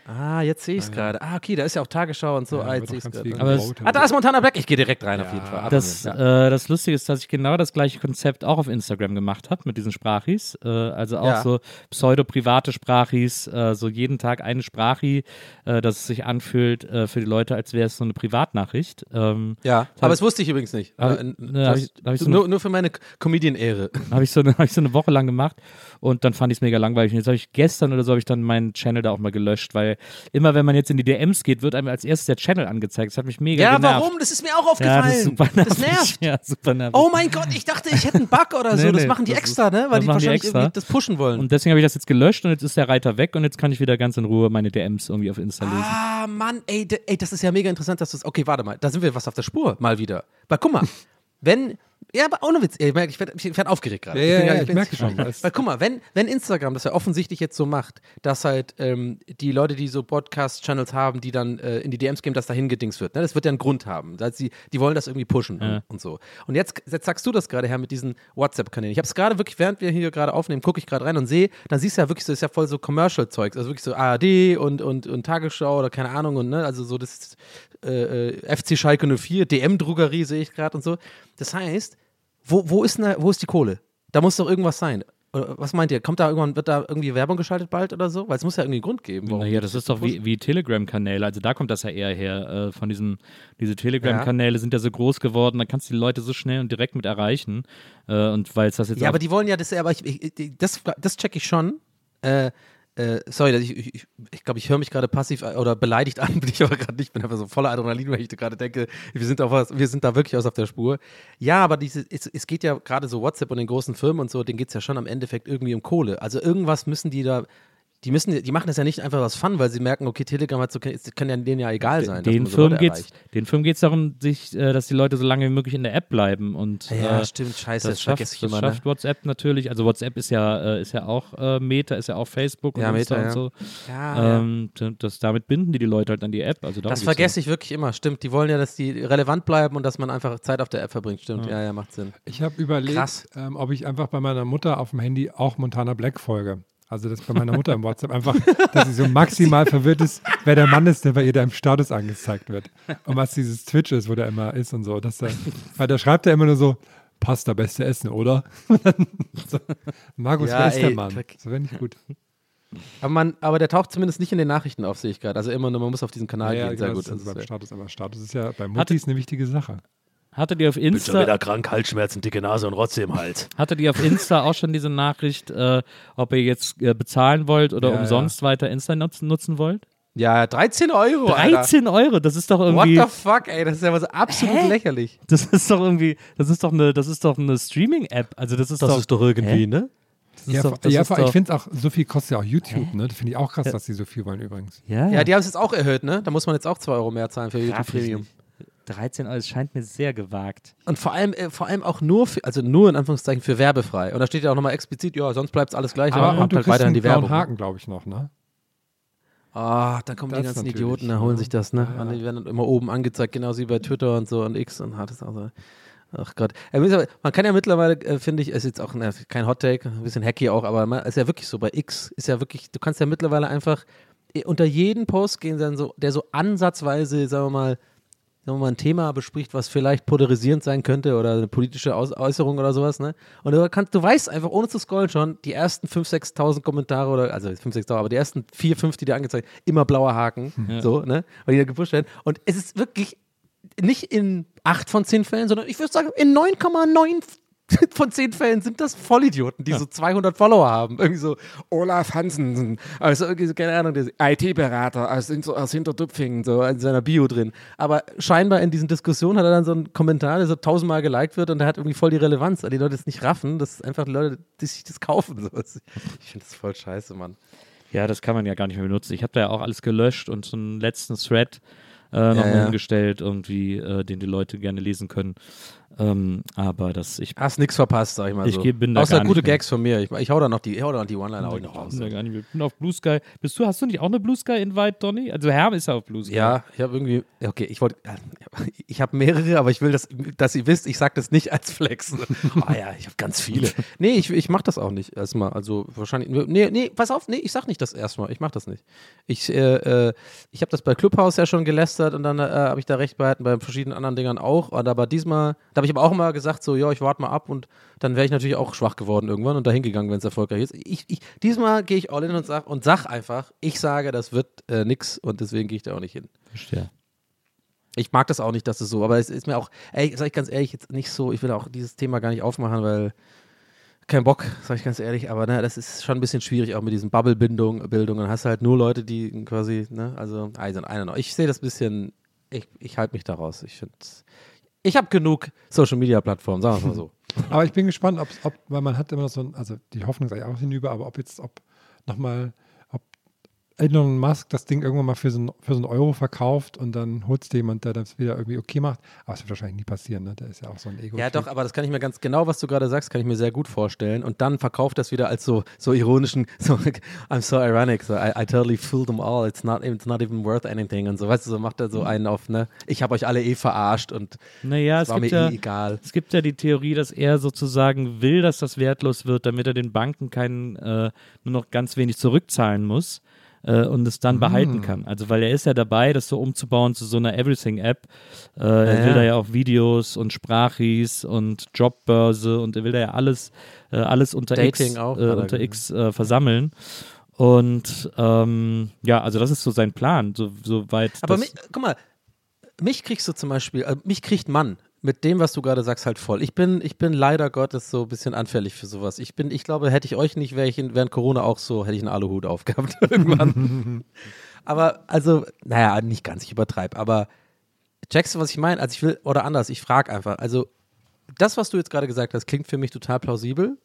Ah, jetzt sehe ich es gerade. Ah, okay, da ist ja auch Tagesschau und so. Ja, ah, jetzt sehe ich es gevotet. Ah, da ist Montana Black. Ich gehe direkt rein auf jeden Fall. Das, Abonnieren, äh, das Lustige ist, dass ich genau das gleiche Konzept auch auf Instagram gemacht habe mit diesen Sprachis. Äh, also auch Ja. so pseudo-private Sprachis, äh, so jeden Tag eine Sprachi, äh, dass es sich anfühlt äh, für die Leute, als wäre es so eine Privatnachricht. Ähm, Ja, aber das wusste ich übrigens nicht. Hab- Äh, ne, hab ich- hab ich so nur, eine- nur für meine Comedian-Ehre. habe ich, so eine- hab ich so eine Woche lang gemacht und dann fand ich es mega langweilig. Und jetzt habe ich gestern oder so habe ich dann meinen Channel da auch mal gelöscht, weil immer wenn man jetzt in die DMs geht, wird einem als erstes der Channel angezeigt. Das hat mich mega Ja, genervt. warum? Das ist mir auch Ja, aufgefallen. das ist super nervig. Das nervt. Ja, super nervig. Oh mein Gott, ich dachte, ich hätte einen Bug oder so. Nee, das machen die das extra, ne? Weil das die die wahrscheinlich extra. irgendwie das pushen wollen. Und deswegen habe ich das jetzt gelöscht und jetzt ist der Reiter weg und jetzt kann ich wieder ganz in Ruhe meine DMs irgendwie auf Insta lesen. Ah, Mann, ey, ey, das ist ja mega interessant, dass das. Okay, warte mal, da sind wir was auf der Spur, mal wieder. Weil guck mal, wenn. Ja, aber ohne Witz, ich merke, ich werde ich werd aufgeregt gerade. Ja, ja, bin ja, gar- ich bin- merke schon, das- Weil guck mal, wenn, wenn Instagram das ja offensichtlich jetzt so macht, dass halt ähm, die Leute, die so Podcast-Channels haben, die dann äh, in die DMs gehen, dass da hingedings wird. Ne? Das wird ja einen Grund haben. Das heißt, die, die wollen das irgendwie pushen Ja. und, und so. Und jetzt, jetzt sagst du das gerade her mit diesen WhatsApp-Kanälen. Ich habe es gerade wirklich, während wir hier gerade aufnehmen, gucke ich gerade rein und sehe, dann siehst du ja wirklich so, ist ja voll so Commercial-Zeugs. Also wirklich so ARD und, und, und Tagesschau oder keine Ahnung und ne, also so das äh, äh, FC Schalke 04, DM-Drogerie sehe ich gerade und so. Das heißt, wo, wo, ist denn da, wo ist die Kohle? Da muss doch irgendwas sein. Oder Was meint ihr? Kommt da irgendwann, wird da irgendwie Werbung geschaltet bald oder so? Weil es muss ja irgendwie einen Grund geben. warum Naja, das ist doch wie, wie Telegram-Kanäle. Also da kommt das ja eher her. Äh, von diesen, diese Telegram-Kanäle sind ja so groß geworden, da kannst du die Leute so schnell und direkt mit erreichen. Äh, und weil es das jetzt Ja, aber die wollen ja das, aber ich, ich, das, das check ich schon. Äh, äh, sorry, ich glaube, ich, ich, glaub, ich höre mich gerade passiv oder beleidigt an, bin ich aber gerade nicht. Ich bin einfach so voller Adrenalin, weil ich gerade denke, wir sind, auf was, wir sind da wirklich aus auf der Spur. Ja, aber diese, es, es geht ja gerade so WhatsApp und den großen Firmen und so, denen geht es ja schon am Endeffekt irgendwie um Kohle. Also irgendwas müssen die da. Die müssen, die machen das ja nicht einfach aus Fun, weil sie merken, okay, Telegram hat so, es kann ja denen ja egal sein. den Firmen Leute geht's, erreicht. den Firmen geht es darum, sich, äh, dass die Leute so lange wie möglich in der App bleiben. Und, Ja, äh, stimmt, scheiße, das das schafft, vergesse ich das immer, ne? schafft WhatsApp natürlich. Also WhatsApp ist ja, äh, ist ja auch äh, Meta, ist ja auch Facebook Ja, und Meta, und so. ja. ähm, das, damit binden die die Leute halt an die App. Also Das vergesse ich wirklich immer, stimmt. Die wollen ja, dass die relevant bleiben und dass man einfach Zeit auf der App verbringt, stimmt. Ja, ja, macht Sinn. Ich habe überlegt, ähm, ob ich einfach bei meiner Mutter auf dem Handy auch Montana Black folge. Also das bei meiner Mutter im WhatsApp einfach, dass sie so maximal verwirrt ist, wer der Mann ist, der bei ihr da im Status angezeigt wird. Und was dieses Twitch ist, wo der immer ist und so. Dass der, weil da schreibt er immer nur so, Pasta, beste Essen, oder? So, Markus, Ja, wer ist der ey, Mann? Dreck. So wäre nicht gut. Aber, man, aber der taucht zumindest nicht in den Nachrichten auf, sehe ich gerade. Also immer nur, man muss auf diesen Kanal ja, gehen. Sehr genau, gut. das ist Das beim Status, aber Status ist ja bei Mutti eine wichtige Sache. Hattet ihr auf Bin schon Insta, wieder krank, Halsschmerzen, dicke Nase und Rotze im Hals. hattet ihr auf Insta auch schon diese Nachricht, äh, ob ihr jetzt äh, bezahlen wollt oder Ja, umsonst weiter Insta nutzen, nutzen wollt? ja, 13 Euro. Alter. 13 Euro, das ist doch What irgendwie. the fuck, ey, das ist ja was absolut lächerlich. Das ist doch irgendwie, das ist doch eine, das ist doch eine Streaming-App. Also das ist doch. doch irgendwie, Hä? ne? Das ist Ja, doch- das ja ist ich finde es auch, so viel kostet ja auch YouTube, ne? Das finde ich auch krass, dass die so viel wollen übrigens. Ja, Ja, die haben es jetzt auch erhöht, ne? Da muss man jetzt auch 2 Euro mehr zahlen für YouTube Premium. nicht. 13 Euro, das scheint mir sehr gewagt. Und vor allem, äh, vor allem auch nur, für, also nur in Anführungszeichen für werbefrei. Und da steht ja auch nochmal explizit, ja, sonst bleibt es alles gleich, Aber aber und habt du halt weiterhin einen die Werbung. Haken, glaube ich, noch, ne? Ah, dann kommen die Das ganzen natürlich, Idioten, da holen ja. sich das, ne? Ja, ja. Und die werden dann immer oben angezeigt, genauso wie bei Twitter und so und X und hat es auch so. Ach Gott. Man kann ja mittlerweile, äh, finde ich, ist jetzt auch ne, kein Hot Take, ein bisschen hacky auch, aber man, ist ja wirklich so, bei X ist ja wirklich, du kannst ja mittlerweile einfach äh, unter jeden Post gehen, dann so, der so ansatzweise, sagen wir mal, sagen wir mal, ein Thema bespricht, was vielleicht polarisierend sein könnte oder eine politische Aus Äußerung oder sowas, ne? Und du, kannst, du weißt einfach, ohne zu scrollen schon, die ersten 5.000, 6.000 Kommentare oder, also 5.000, 6.000, aber die ersten 4, 5, die dir angezeigt immer blauer Haken, Ja. so, ne? Weil die da gepusht werden. Und es ist wirklich nicht in 8 von 10 Fällen, sondern ich würde sagen, in 9,9 von 10 Fällen sind das Vollidioten, die so 200 Follower haben. Irgendwie so Olaf Hansen, also irgendwie so, keine Ahnung, der IT-Berater aus, Hinter- aus Hinterdupfingen, so in seiner Bio drin. Aber scheinbar in diesen Diskussionen hat er dann so einen Kommentar, der so tausendmal geliked wird und der hat irgendwie voll die Relevanz, weil die Leute es nicht raffen. Das ist einfach Leute, die sich das kaufen. So. Ich finde das voll scheiße, Mann. Ja, das kann man ja gar nicht mehr benutzen. Ich habe da ja auch alles gelöscht und so einen letzten Thread äh, noch Ja, ja. umgestellt, irgendwie, äh, den die Leute gerne lesen können. Ähm, aber das, ich. Hast nichts verpasst, sag ich mal Ich so. bin da Außer gar gute nicht. Gags von mir. Ich, ich hau da noch die, hau da noch die One-Liner noch raus. Ich bin auf Blue Sky. Bist du, hast du nicht auch eine Blue Sky Invite, Donny? Also Herm ist ja auf Blue Sky. Ja, ich habe irgendwie, okay, ich wollte, ich habe mehrere, aber ich will, dass, dass ihr wisst, ich sage das nicht als Flex. Ah ja, ich habe ganz viele. Nee, ich, ich mache das auch nicht erstmal. Also wahrscheinlich, nee, nee, pass auf, nee, ich sag nicht das erstmal. Ich mache das nicht. Ich, äh, äh, ich habe das bei Clubhouse ja schon gelästert und dann äh, habe ich da recht behalten, bei verschiedenen anderen Dingern auch. Und aber diesmal, da habe ich aber auch mal gesagt, so, ja, ich warte mal ab und dann wäre ich natürlich auch schwach geworden irgendwann und dahin gegangen, wenn es erfolgreich ist. Ich, ich, diesmal gehe ich all in und sag, und sag einfach, ich sage, das wird äh, nix und deswegen gehe ich da auch nicht hin. Verstehe. Ich mag das auch nicht, dass es so, aber es ist mir auch, ey, sag ich ganz ehrlich, jetzt nicht so, ich will auch dieses Thema gar nicht aufmachen, weil kein Bock, sag ich ganz ehrlich, aber ne, das ist schon ein bisschen schwierig, auch mit diesen Bubble-Bildungen. Bildungen. Hast halt nur Leute, die quasi, ne, also, also einer noch. Ich sehe das ein bisschen, ich, ich halte mich da raus. Ich finde, ich habe genug Social-Media-Plattformen, sagen wir es mal so. Aber ich bin gespannt, ob, weil man hat immer noch so ein, also die Hoffnung eigentlich auch hinüber, aber ob jetzt, ob nochmal, Elon Musk das Ding irgendwann mal für so, ein, für so einen Euro verkauft und dann holt es jemand, der das wieder irgendwie okay macht. Aber es wird wahrscheinlich nie passieren, ne? Der ist ja auch so ein ego Ja, doch, aber das kann ich mir ganz genau, was du gerade sagst, kann ich mir sehr gut vorstellen. Und dann verkauft das wieder als so, so ironischen, so, I'm so ironic, so, I, I totally fooled them all, it's not, it's not even worth anything und so, weißt du, so macht er so einen auf, ne, ich habe euch alle eh verarscht und Naja, es es war gibt, mir ja, eh egal. es gibt ja die Theorie, dass er sozusagen will, dass das wertlos wird, damit er den Banken keinen, äh, nur noch ganz wenig zurückzahlen muss äh, und es dann behalten kann. Also, weil er ist ja dabei, das so umzubauen zu so einer Everything-App. Äh, er Ja, will ja. da ja auch Videos und Sprachis und Jobbörse und er will da ja alles, äh, alles unter Dating X, auch, äh, er unter. X äh, versammeln. Und ähm, ja, also das ist so sein Plan, so, so weit. Aber mich, guck mal, mich kriegst du zum Beispiel, äh, mich kriegt Mann mit dem, was du gerade sagst, halt voll. Ich bin, ich bin leider Gottes so ein bisschen anfällig für sowas. Ich bin, ich glaube, hätte ich euch nicht, wäre ich in, während Corona auch so, hätte ich einen Aluhut aufgehabt irgendwann. aber, also, naja, nicht ganz, ich übertreibe, aber checkst du, was ich meine? Also ich will, oder anders, ich frage einfach, also das, was du jetzt gerade gesagt hast, klingt für mich total plausibel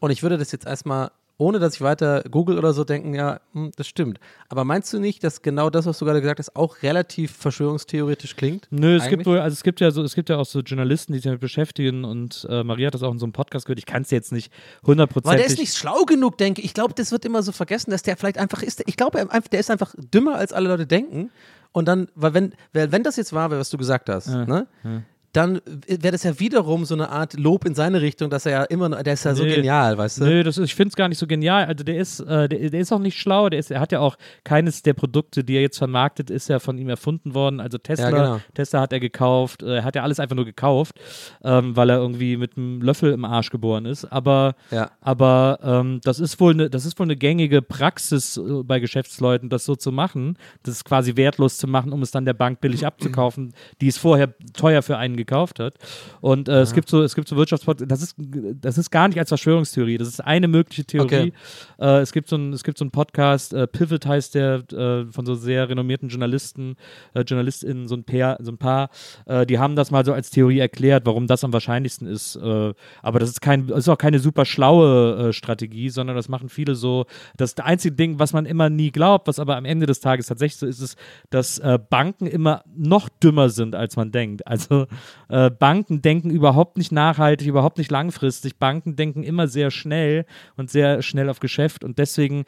und ich würde das jetzt erstmal, ohne dass ich weiter google oder so, denken, ja, hm, das stimmt. Aber meinst du nicht, dass genau das, was du gerade gesagt hast, auch relativ verschwörungstheoretisch klingt? Nö, es gibt wohl, also es gibt ja so, es gibt ja auch so Journalisten, die sich damit beschäftigen und äh, Maria hat das auch in so einem Podcast gehört. Ich kann es jetzt nicht Weil hundertprozentig. der ist nicht schlau genug, denke ich. Ich glaube, das wird immer so vergessen, dass der vielleicht einfach ist. Ich glaube, er- der ist einfach dümmer, als alle Leute denken. Und dann, weil wenn, weil wenn das jetzt wahr wäre, was du gesagt hast, ne? ja. Dann wäre das ja wiederum so eine Art Lob in seine Richtung, dass er ja immer, noch- der ist ja so Nee. genial, weißt du? Nö, ist, ich finde es gar nicht so genial. Also der ist, äh, der, der ist auch nicht schlau. Der ist, er hat ja auch keines der Produkte, die er jetzt vermarktet, ist ja von ihm erfunden worden. Also Tesla, Ja, genau. Tesla hat er gekauft. Äh, Er hat ja alles einfach nur gekauft, ähm, weil er irgendwie mit einem Löffel im Arsch geboren ist. Aber, Ja. aber ähm, das ist wohl eine, das ist wohl eine gängige Praxis äh, bei Geschäftsleuten, das so zu machen, das quasi wertlos zu machen, um es dann der Bank billig abzukaufen, die es vorher teuer für einen gekauft hat. Und äh, es gibt so, es gibt so Wirtschaftspodcasts, das ist, das ist gar nicht als Verschwörungstheorie, das ist eine mögliche Theorie. Okay. Äh, es gibt so ein, es gibt so einen Podcast, äh, Pivot heißt der, äh, von so sehr renommierten Journalisten, äh, JournalistInnen, so ein paar, so ein paar äh, die haben das mal so als Theorie erklärt, warum das am wahrscheinlichsten ist. Aber das ist kein, das ist auch keine super schlaue Strategie, sondern das machen viele so. Das einzige Ding, was man immer nie glaubt, was aber am Ende des Tages tatsächlich so ist, ist, dass Banken immer noch dümmer sind, als man denkt. Also äh, Banken denken überhaupt nicht nachhaltig, überhaupt nicht langfristig. Banken denken immer sehr schnell und sehr schnell auf Geschäft und deswegen,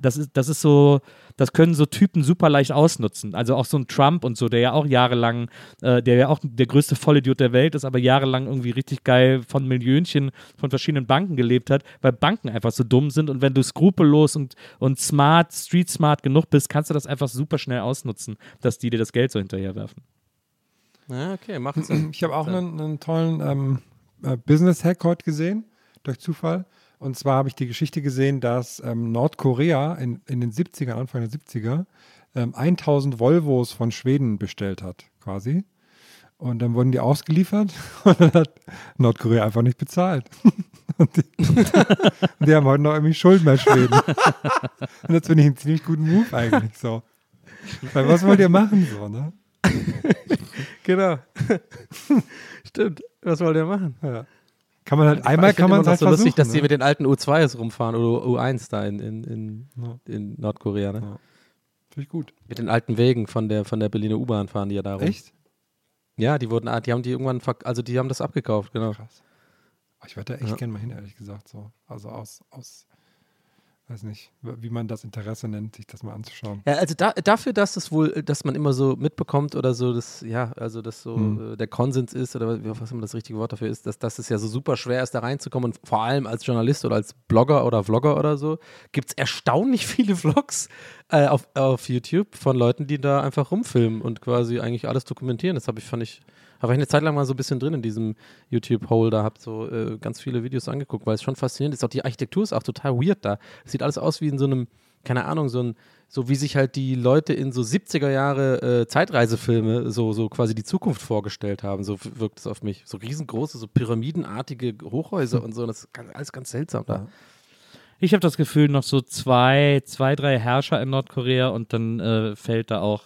das ist, das ist so, das können so Typen super leicht ausnutzen. Also auch so ein Trump und so, der ja auch jahrelang, äh, der ja auch der größte Vollidiot der Welt ist, aber jahrelang irgendwie richtig geil von Millionchen von verschiedenen Banken gelebt hat, weil Banken einfach so dumm sind und wenn du skrupellos und, und smart, street smart genug bist, kannst du das einfach super schnell ausnutzen, dass die dir das Geld so hinterherwerfen. Ja, okay, macht Sinn. Ich habe auch einen, einen tollen ähm, äh, Business-Hack heute gesehen, durch Zufall. Und zwar habe ich die Geschichte gesehen, dass ähm, Nordkorea in, in den 70ern, Anfang der 70er, ähm, 1000 Volvos von Schweden bestellt hat, quasi. Und dann wurden die ausgeliefert und dann hat Nordkorea einfach nicht bezahlt. Und die, und die haben heute noch irgendwie Schulden bei Schweden. Und das finde ich einen ziemlich guten Move eigentlich so. Weil was wollt ihr machen so, ne? genau. Stimmt. Was wollt ihr machen? Ja. Kann man halt einmal ich kann man es halt so lustig, dass die ne? mit den alten U2s rumfahren oder U1 da in, in, in, Ja. in Nordkorea. Ne? Finde ich gut. Mit den alten Wegen von der, von der Berliner U-Bahn fahren die ja da rum. Echt? Ja, die wurden, die haben die irgendwann, also die haben das abgekauft, genau. Krass. Ich würde da echt Ja. gerne mal hin, ehrlich gesagt. So. Also aus, aus, weiß nicht, wie man das Interesse nennt, sich das mal anzuschauen. Ja, also da, dafür, dass es wohl, dass man immer so mitbekommt oder so, das, ja, also dass so Hm. äh, der Konsens ist oder was immer das richtige Wort dafür ist, dass, dass es ja so super schwer ist, da reinzukommen und vor allem als Journalist oder als Blogger oder Vlogger oder so, gibt es erstaunlich viele Vlogs äh, auf, auf YouTube von Leuten, die da einfach rumfilmen und quasi eigentlich alles dokumentieren. Das habe ich, fand ich, habe ich eine Zeit lang mal so ein bisschen drin in diesem YouTube-Hole, da habe so äh, ganz viele Videos angeguckt, weil es schon faszinierend ist. Auch die Architektur ist auch total weird da. Es sieht alles aus wie in so einem, keine Ahnung, so ein, so wie sich halt die Leute in so 70er Jahre äh, Zeitreisefilme so, so quasi die Zukunft vorgestellt haben. So wirkt es auf mich. So riesengroße, so pyramidenartige Hochhäuser und so. Das ist ganz, alles ganz seltsam da. Ich habe das Gefühl, noch so zwei, zwei, drei Herrscher in Nordkorea und dann äh, fällt da auch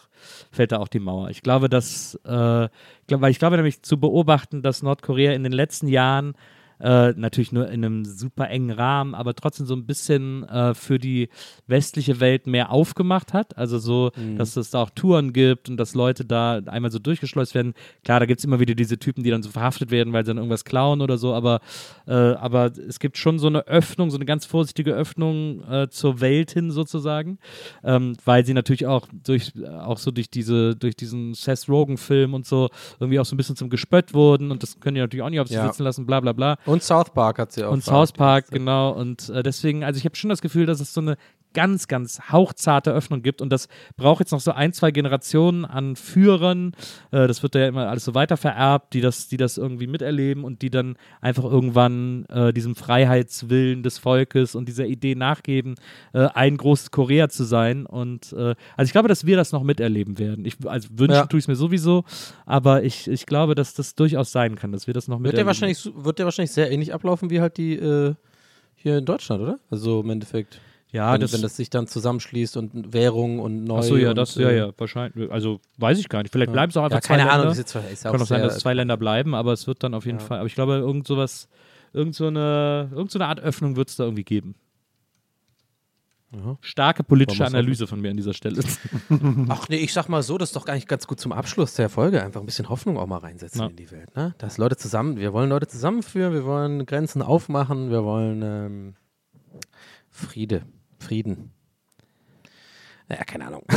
fällt da auch die Mauer. Ich glaube, dass, äh, glaub, weil ich glaube nämlich zu beobachten, dass Nordkorea in den letzten Jahren äh, natürlich nur in einem super engen Rahmen, aber trotzdem so ein bisschen äh, für die westliche Welt mehr aufgemacht hat. Also so, Mhm. dass es da auch Touren gibt und dass Leute da einmal so durchgeschleust werden. Klar, da gibt es immer wieder diese Typen, die dann so verhaftet werden, weil sie dann irgendwas klauen oder so, aber, äh, aber es gibt schon so eine Öffnung, so eine ganz vorsichtige Öffnung äh, zur Welt hin sozusagen, ähm, weil sie natürlich auch durch, äh, auch so durch diese, durch diesen Seth Rogen-Film und so irgendwie auch so ein bisschen zum Gespött wurden und das können die natürlich auch nicht auf sich Ja. sitzen lassen, bla bla bla. Und South Park hat sie auch. Und South Park, genau. Und äh, deswegen, also ich habe schon das Gefühl, dass es so eine ganz, ganz hauchzarte Öffnung gibt. Und das braucht jetzt noch so ein, zwei Generationen an Führern. Äh, das wird ja immer alles so weiter vererbt, die das, die das irgendwie miterleben und die dann einfach irgendwann äh, diesem Freiheitswillen des Volkes und dieser Idee nachgeben, äh, ein großes Korea zu sein. Und also ich glaube, dass wir das noch miterleben werden. Ich, also wünschen Ja. tue ich es mir sowieso, aber ich, ich glaube, dass das durchaus sein kann, dass wir das noch Wird miterleben. der, wahrscheinlich, wird der wahrscheinlich sehr ähnlich ablaufen wie halt die hier in Deutschland, oder? Also im Endeffekt. Ja, wenn, das- wenn das sich dann zusammenschließt und Währung und neu. Ach so, ja, und, das, äh, ja, ja, wahrscheinlich. Also, weiß ich gar nicht. Vielleicht Ja. bleiben es auch einfach Ja, zwei keine Länder. Ahnung, das ist jetzt- ist Kann auch sein, dass zwei Länder bleiben, aber es wird dann auf jeden Ja. Fall. Aber ich glaube, irgend sowas, irgend so eine, irgend so eine Art Öffnung wird es da irgendwie geben. Starke politische Analyse von mir an dieser Stelle. Ach nee, ich sag mal so, das ist doch gar nicht ganz gut zum Abschluss der Folge. Einfach ein bisschen Hoffnung auch mal reinsetzen Ja. in die Welt. Ne? Dass Leute zusammen, wir wollen Leute zusammenführen, wir wollen Grenzen aufmachen, wir wollen ähm, Friede, Frieden. Naja, keine Ahnung.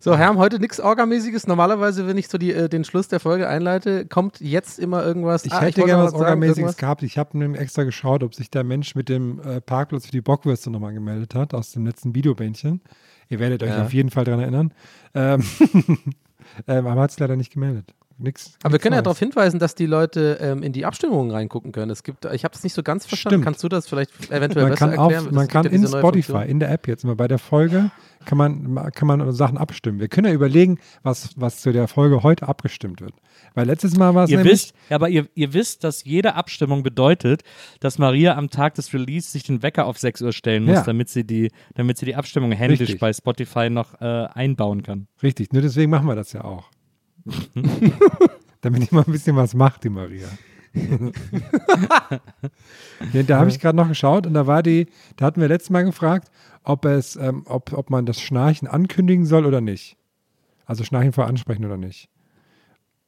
So, Herr, haben heute nichts Orgamäßiges. Normalerweise, wenn ich so die, äh, den Schluss der Folge einleite, kommt jetzt immer irgendwas. Ich Ah, hätte wollte gerne was Orgamäßiges gehabt. Ich habe nämlich extra geschaut, ob sich der Mensch mit dem äh, Parkplatz für die Bockwürste nochmal gemeldet hat, aus dem letzten Videobändchen. Ihr werdet euch Ja. auf jeden Fall daran erinnern. Ähm, ähm, aber hat es leider nicht gemeldet. Nichts. Aber wir können ja darauf hinweisen, dass die Leute ähm, in die Abstimmungen reingucken können. Es gibt, ich habe das nicht so ganz verstanden. Stimmt. Kannst du das vielleicht eventuell man besser kann, erklären? auf, man kann ja in Spotify, Funktion. in der App jetzt mal bei der Folge, kann man, kann man Sachen abstimmen. Wir können ja überlegen, was, was zu der Folge heute abgestimmt wird. Weil letztes Mal war es Ihr nämlich, wisst, ja, aber ihr, ihr wisst, dass jede Abstimmung bedeutet, dass Maria am Tag des Release sich den Wecker auf 6 Uhr stellen muss, Ja. damit, sie die, damit sie die Abstimmung händisch Richtig. bei Spotify noch äh, einbauen kann. richtig, nur deswegen machen wir das ja auch. Damit ich mal ein bisschen was macht, die Maria. ja, da habe ich gerade noch geschaut und da war die, da hatten wir letztes Mal gefragt, ob es, ähm, ob, ob man das Schnarchen ankündigen soll oder nicht. Also Schnarchen vorher ansprechen oder nicht.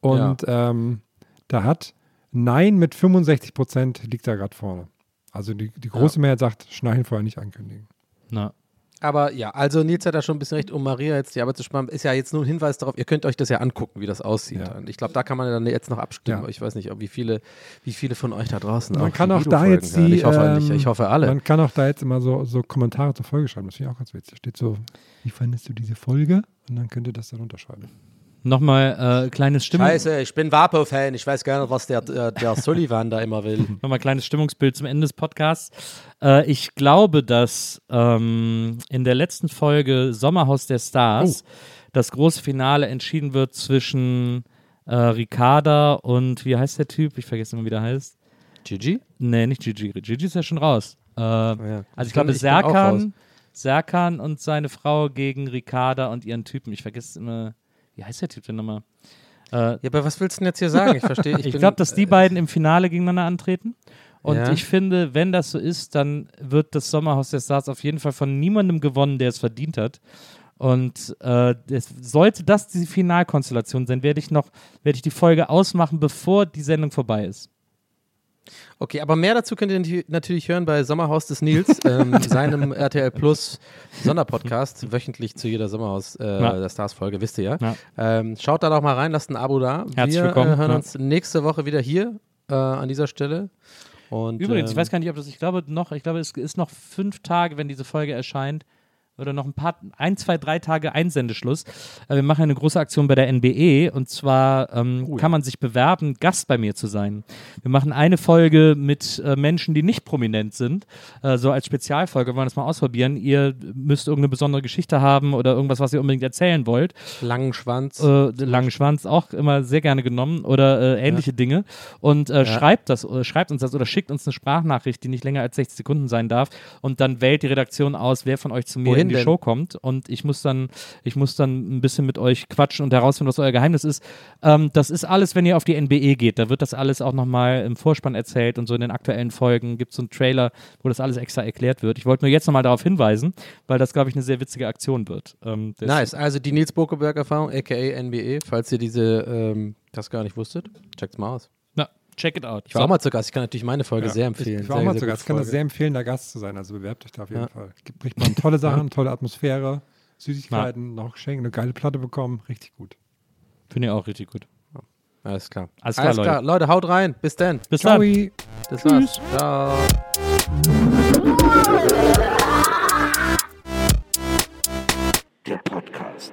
Und ähm, da hat Nein mit 65 Prozent liegt da gerade vorne. Also die, die große Mehrheit sagt, Schnarchen vorher nicht ankündigen. Na. Aber ja, also Nils hat da schon ein bisschen recht, um Maria jetzt die Arbeit zu sparen, ist ja jetzt nur ein Hinweis darauf, ihr könnt euch das ja angucken, wie das aussieht. Ja. Und ich glaube, da kann man dann jetzt noch abstimmen. Ja. Ich weiß nicht, ob wie viele, wie viele von euch da draußen Man auch kann auch da jetzt die, ich hoffe, ähm, ich hoffe alle. Man kann auch da jetzt immer so, so Kommentare zur Folge schreiben. Das finde ich auch ganz witzig. Steht so, wie fandest du diese Folge? Und dann könnt ihr das darunter schreiben. Nochmal äh, kleines Stimmung. Scheiße, ich bin Vapo-Fan, ich weiß gar nicht, was der, der, der Sullivan da immer will. Nochmal kleines Stimmungsbild zum Ende des Podcasts. Äh, ich glaube, dass ähm, in der letzten Folge Sommerhaus der Stars das große Finale entschieden wird zwischen äh, Ricarda und wie heißt der Typ? Ich vergesse immer, wie der heißt. Gigi? Nee, nicht Gigi. Gigi ist ja schon raus. Äh, Also ich Ich glaube. Serkan, Serkan und seine Frau gegen Ricarda und ihren Typen. Ich vergesse immer, wie heißt der Typ denn nochmal? Äh, Ja, aber was willst du denn jetzt hier sagen? Ich verstehe. ich bin- glaube, dass die beiden im Finale gegeneinander antreten. Und Ja. ich finde, wenn das so ist, dann wird das Sommerhaus der Stars auf jeden Fall von niemandem gewonnen, der es verdient hat. Und äh, es, sollte das die Finalkonstellation sein, werde ich noch, werde ich die Folge ausmachen, bevor die Sendung vorbei ist. Okay, aber mehr dazu könnt ihr natürlich hören bei Sommerhaus des Nils, ähm, seinem RTL Plus Sonderpodcast, wöchentlich zu jeder Sommerhaus äh, Ja. der Stars-Folge, wisst ihr ja. Ja. Ähm, schaut da doch mal rein, lasst ein Abo da. Herzlich Wir willkommen, äh, hören ja. uns nächste Woche wieder hier äh, an dieser Stelle. Und, Übrigens, ich ähm, weiß gar nicht, ob das, ich glaube noch, ich glaube, es ist noch fünf Tage, wenn diese Folge erscheint, oder noch ein paar, ein, zwei, drei Tage Einsendeschluss. Äh, Wir machen eine große Aktion bei der NBE und zwar ähm, Oh ja. kann man sich bewerben, Gast bei mir zu sein. Wir machen eine Folge mit äh, Menschen, die nicht prominent sind, äh, so als Spezialfolge, wir wollen das mal ausprobieren. Ihr müsst irgendeine besondere Geschichte haben oder irgendwas, was ihr unbedingt erzählen wollt. Langen Schwanz. Äh, langen Schwanz auch immer sehr gerne genommen oder äh, ähnliche Dinge. Und äh, Ja. schreibt das, schreibt uns das oder schickt uns eine Sprachnachricht, die nicht länger als 60 Sekunden sein darf. Und dann wählt die Redaktion aus, wer von euch zu mir Wohin in die denn? Show kommt. Und ich muss dann, ich muss dann ein bisschen mit euch quatschen und herausfinden, was euer Geheimnis ist. Ähm, das ist alles, wenn ihr auf die NBE geht. Da wird das alles auch nochmal im Vorspann erzählt und so in den aktuellen Folgen gibt es so einen Trailer, wo das alles extra erklärt wird. Ich wollte nur jetzt nochmal darauf hinweisen, weil das, glaube ich, eine sehr witzige Aktion wird. Ähm, Nice, also die Nils Bokeberg-Erfahrung, aka NBE, falls ihr diese, ähm, das gar nicht wusstet, checkt's mal aus. Check it out. Ich war auch mal zu Gast, ich kann natürlich meine Folge Ja. sehr empfehlen. Ich war auch mal zu Gast. Ich kann das sehr empfehlen, da Gast zu sein. Also bewerbt euch da auf jeden Ja. Fall. Gibt bringt man tolle Sachen, tolle Atmosphäre, Süßigkeiten, noch Geschenke, eine geile Platte bekommen. Richtig gut. Finde ich auch richtig gut. Alles klar. Alles klar, Leute. Leute, haut rein. Bis dann. Bis Ciao. dann. Das war's. Ciao. Der Podcast.